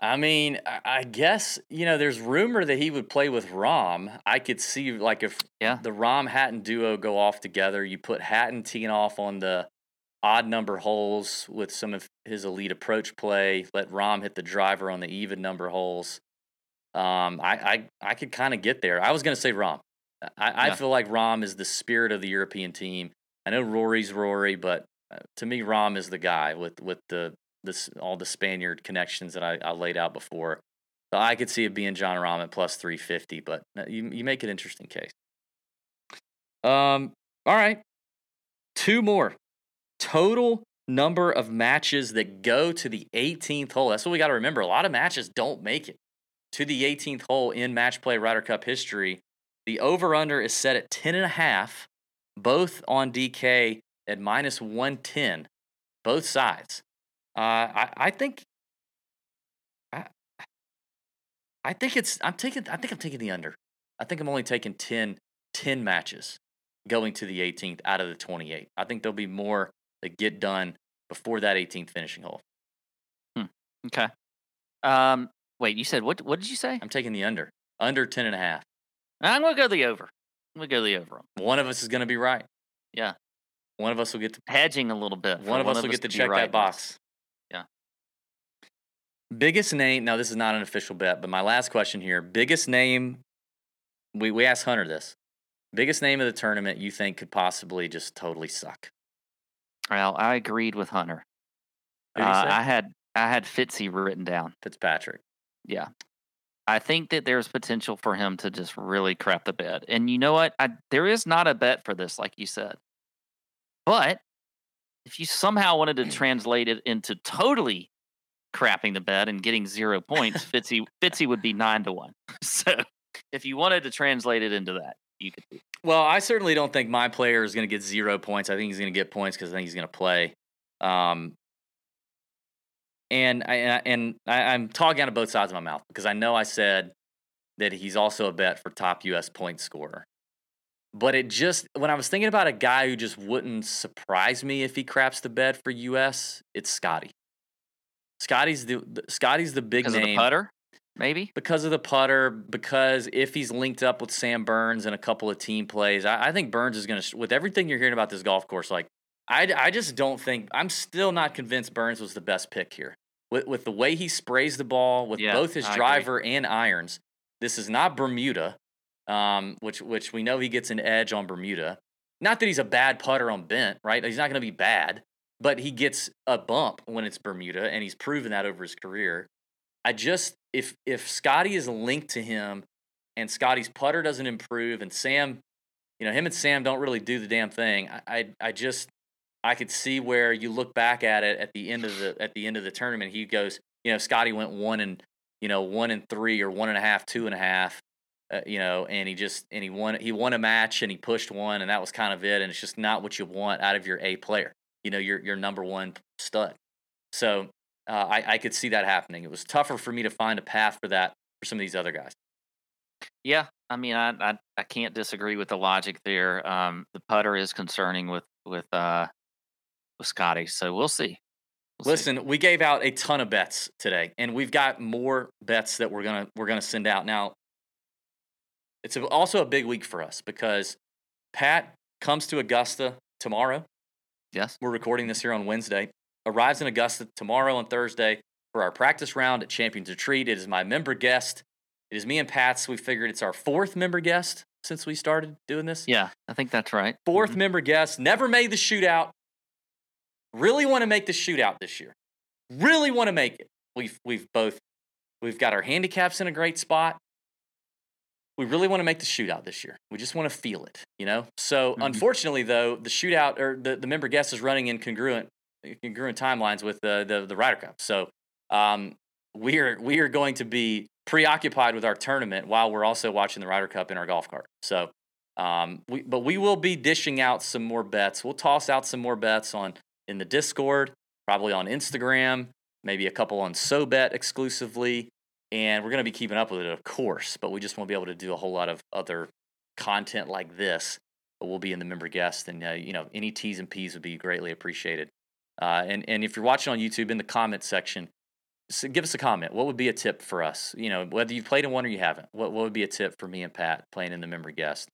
Speaker 1: I mean, I- guess you know. There's rumor that he would play with Rahm. I could see like if
Speaker 2: Yeah.
Speaker 1: the Rahm Hatton duo go off together. You put Hatton teeing off on the odd number holes with some of his elite approach play. Let Rahm hit the driver on the even number holes. Um, I I, I could kind of get there. I was gonna say Rahm. I, I feel like Rahm is the spirit of the European team. I know Rory's Rory, but uh, to me, Rahm is the guy with with the this all the Spaniard connections that I, I laid out before. So I could see it being Jon Rahm at plus three fifty, but uh, you you make an interesting case. Um. All right. Two more. Total number of matches that go to the 18th hole. That's what we got to remember. A lot of matches don't make it to the 18th hole in match play Ryder Cup history. The over under is set at 10 and a half, both on DK at minus 110, both sides. Uh, I, I think I, I think it's I'm taking I think I'm taking the under. I think I'm only taking 10, 10 matches going to the 18th out of the 28. I think there'll be more that get done before that 18th finishing hole.
Speaker 2: Okay. Um. Wait, you said what? What did you say?
Speaker 1: I'm taking the under. Under 10 and a half.
Speaker 2: I'm gonna go the over. I'm gonna go the over.
Speaker 1: One of us is going to be right.
Speaker 2: Yeah.
Speaker 1: One of us will get to
Speaker 2: Hedging a little bit.
Speaker 1: one of us will get to check
Speaker 2: right
Speaker 1: that box.
Speaker 2: Yeah.
Speaker 1: Biggest name. Now this is not an official bet, but my last question here. Biggest name. We we asked Hunter this. Biggest name of the tournament you think could possibly just totally suck.
Speaker 2: Well, I agreed with Hunter. Uh. I had I had Fitzy written down.
Speaker 1: Fitzpatrick.
Speaker 2: Yeah. I think that there's potential for him to just really crap the bed. And you know what? I, there is not a bet for this, like you said. But if you somehow wanted to translate it into totally crapping the bed and getting zero points, <laughs> Fitzy Fitzy would be nine to one. <laughs> So if you wanted to translate it into that, you could.
Speaker 1: Well, I certainly don't think my player is going to get zero points. I think he's going to get points because I think he's going to play. Um, and I and I, I'm talking out of both sides of my mouth because I know I said that he's also a bet for top U.S. point scorer. But it just when I was thinking about a guy who just wouldn't surprise me if he craps the bed for U.S., it's Scottie. Scottie's the, the Scottie's the big
Speaker 2: Because of
Speaker 1: name
Speaker 2: the putter, maybe?
Speaker 1: because of the putter, because if he's linked up with Sam Burns and a couple of team plays, I, I think Burns is going to, with everything you're hearing about this golf course, like, I, I just don't think, I'm still not convinced Burns was the best pick here. With, with the way he sprays the ball, with
Speaker 2: Yeah,
Speaker 1: both his
Speaker 2: I agree.
Speaker 1: driver and irons, this is not Bermuda, um, which, which we know he gets an edge on Bermuda. Not that he's a bad putter on bent, right? He's not going to be bad, but he gets a bump when it's Bermuda, and he's proven that over his career. I just if if Scottie is linked to him and Scottie's putter doesn't improve and Sam, you know, him and Sam don't really do the damn thing. I I, I just I could see where you look back at it at the end of the at the end of the tournament. He goes, you know, Scottie went one and you know one and three or one and a half, two and a half, uh, you know, and he just and he won he won a match and he pushed one and that was kind of it. And it's just not what you want out of your A player. You know, your your number one stud. So uh, I I could see that happening. It was tougher for me to find a path for that for some of these other guys.
Speaker 2: Yeah, I mean, I I, I can't disagree with the logic there. Um, the putter is concerning with with uh with Scottie, so we'll see. We'll
Speaker 1: Listen,
Speaker 2: see.
Speaker 1: we gave out a ton of bets today, and we've got more bets that we're gonna we're gonna send out. Now, it's also a big week for us because Pat comes to Augusta tomorrow.
Speaker 2: Yes.
Speaker 1: We're recording this here on Wednesday. Arrives in Augusta tomorrow and Thursday for our practice round at Champions Retreat. It is my member guest. It is me and Pat's. We figured it's our fourth member guest since we started doing this.
Speaker 2: Yeah, I think that's right.
Speaker 1: 4th
Speaker 2: Mhm.
Speaker 1: member guest. Never made the shootout. Really want to make the shootout this year. Really want to make it. We've we've both we've got our handicaps in a great spot. We really want to make the shootout this year. We just want to feel it, you know. So
Speaker 2: Mhm.
Speaker 1: unfortunately, though, the shootout or the, the member guest is running in congruent congruent timelines with the the, the Ryder Cup. So um, we are we are going to be preoccupied with our tournament while we're also watching the Ryder Cup in our golf cart. So um, we, but we will be dishing out some more bets. We'll toss out some more bets on in the Discord, probably on Instagram, maybe a couple on SoBet exclusively, and we're going to be keeping up with it, of course. But we just won't be able to do a whole lot of other content like this. But we'll be in the member guest, and uh, you know any T's and P's would be greatly appreciated. Uh, and and if you're watching on YouTube, in the comment section, give us a comment. What would be a tip for us? You know, whether you've played in one or you haven't. What what would be a tip for me and Pat playing in the member guest?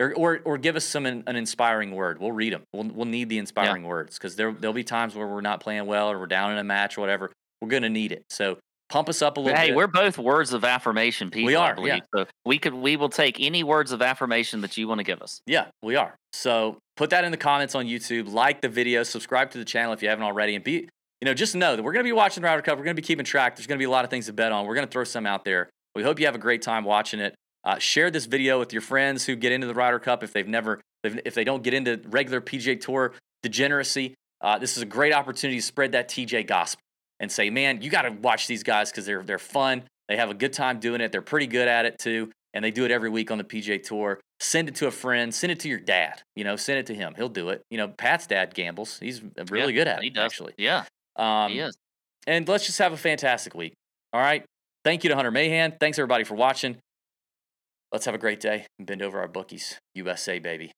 Speaker 1: Or, or, or give us some an, an inspiring word. We'll read them. We'll, we'll need the inspiring words because there there'll be times where we're not playing well or we're down in a match or whatever. We're gonna need it. So pump us up a little bit.
Speaker 2: Hey,
Speaker 1: bit.
Speaker 2: we're both words of affirmation people. We are,
Speaker 1: yeah.
Speaker 2: So we could we will take any words of affirmation that you want to give us.
Speaker 1: Yeah, we are. So put that in the comments on YouTube. Like the video. Subscribe to the channel if you haven't already. And be, you know, just know that we're going to be watching the Ryder Cup. We're going to be keeping track. There's going to be a lot of things to bet on. We're going to throw some out there. We hope you have a great time watching it. Uh, share this video with your friends who get into the Ryder Cup if they've never, if if they don't get into regular PGA Tour degeneracy. Uh, this is a great opportunity to spread that TJ gospel and say, man, you got to watch these guys because they're they're fun. They have a good time doing it. They're pretty good at it too, and they do it every week on the PGA Tour. Send it to a friend. Send it to your dad. You know, send it to him. He'll do it. You know, Pat's dad gambles. He's really
Speaker 2: Yeah,
Speaker 1: good at
Speaker 2: he
Speaker 1: it,
Speaker 2: does.
Speaker 1: actually.
Speaker 2: Yeah,
Speaker 1: Um,
Speaker 2: he is.
Speaker 1: And let's just have a fantastic week. All right. Thank you to Hunter Mahan. Thanks everybody for watching. Let's have a great day and bend over our bookies. USA, baby.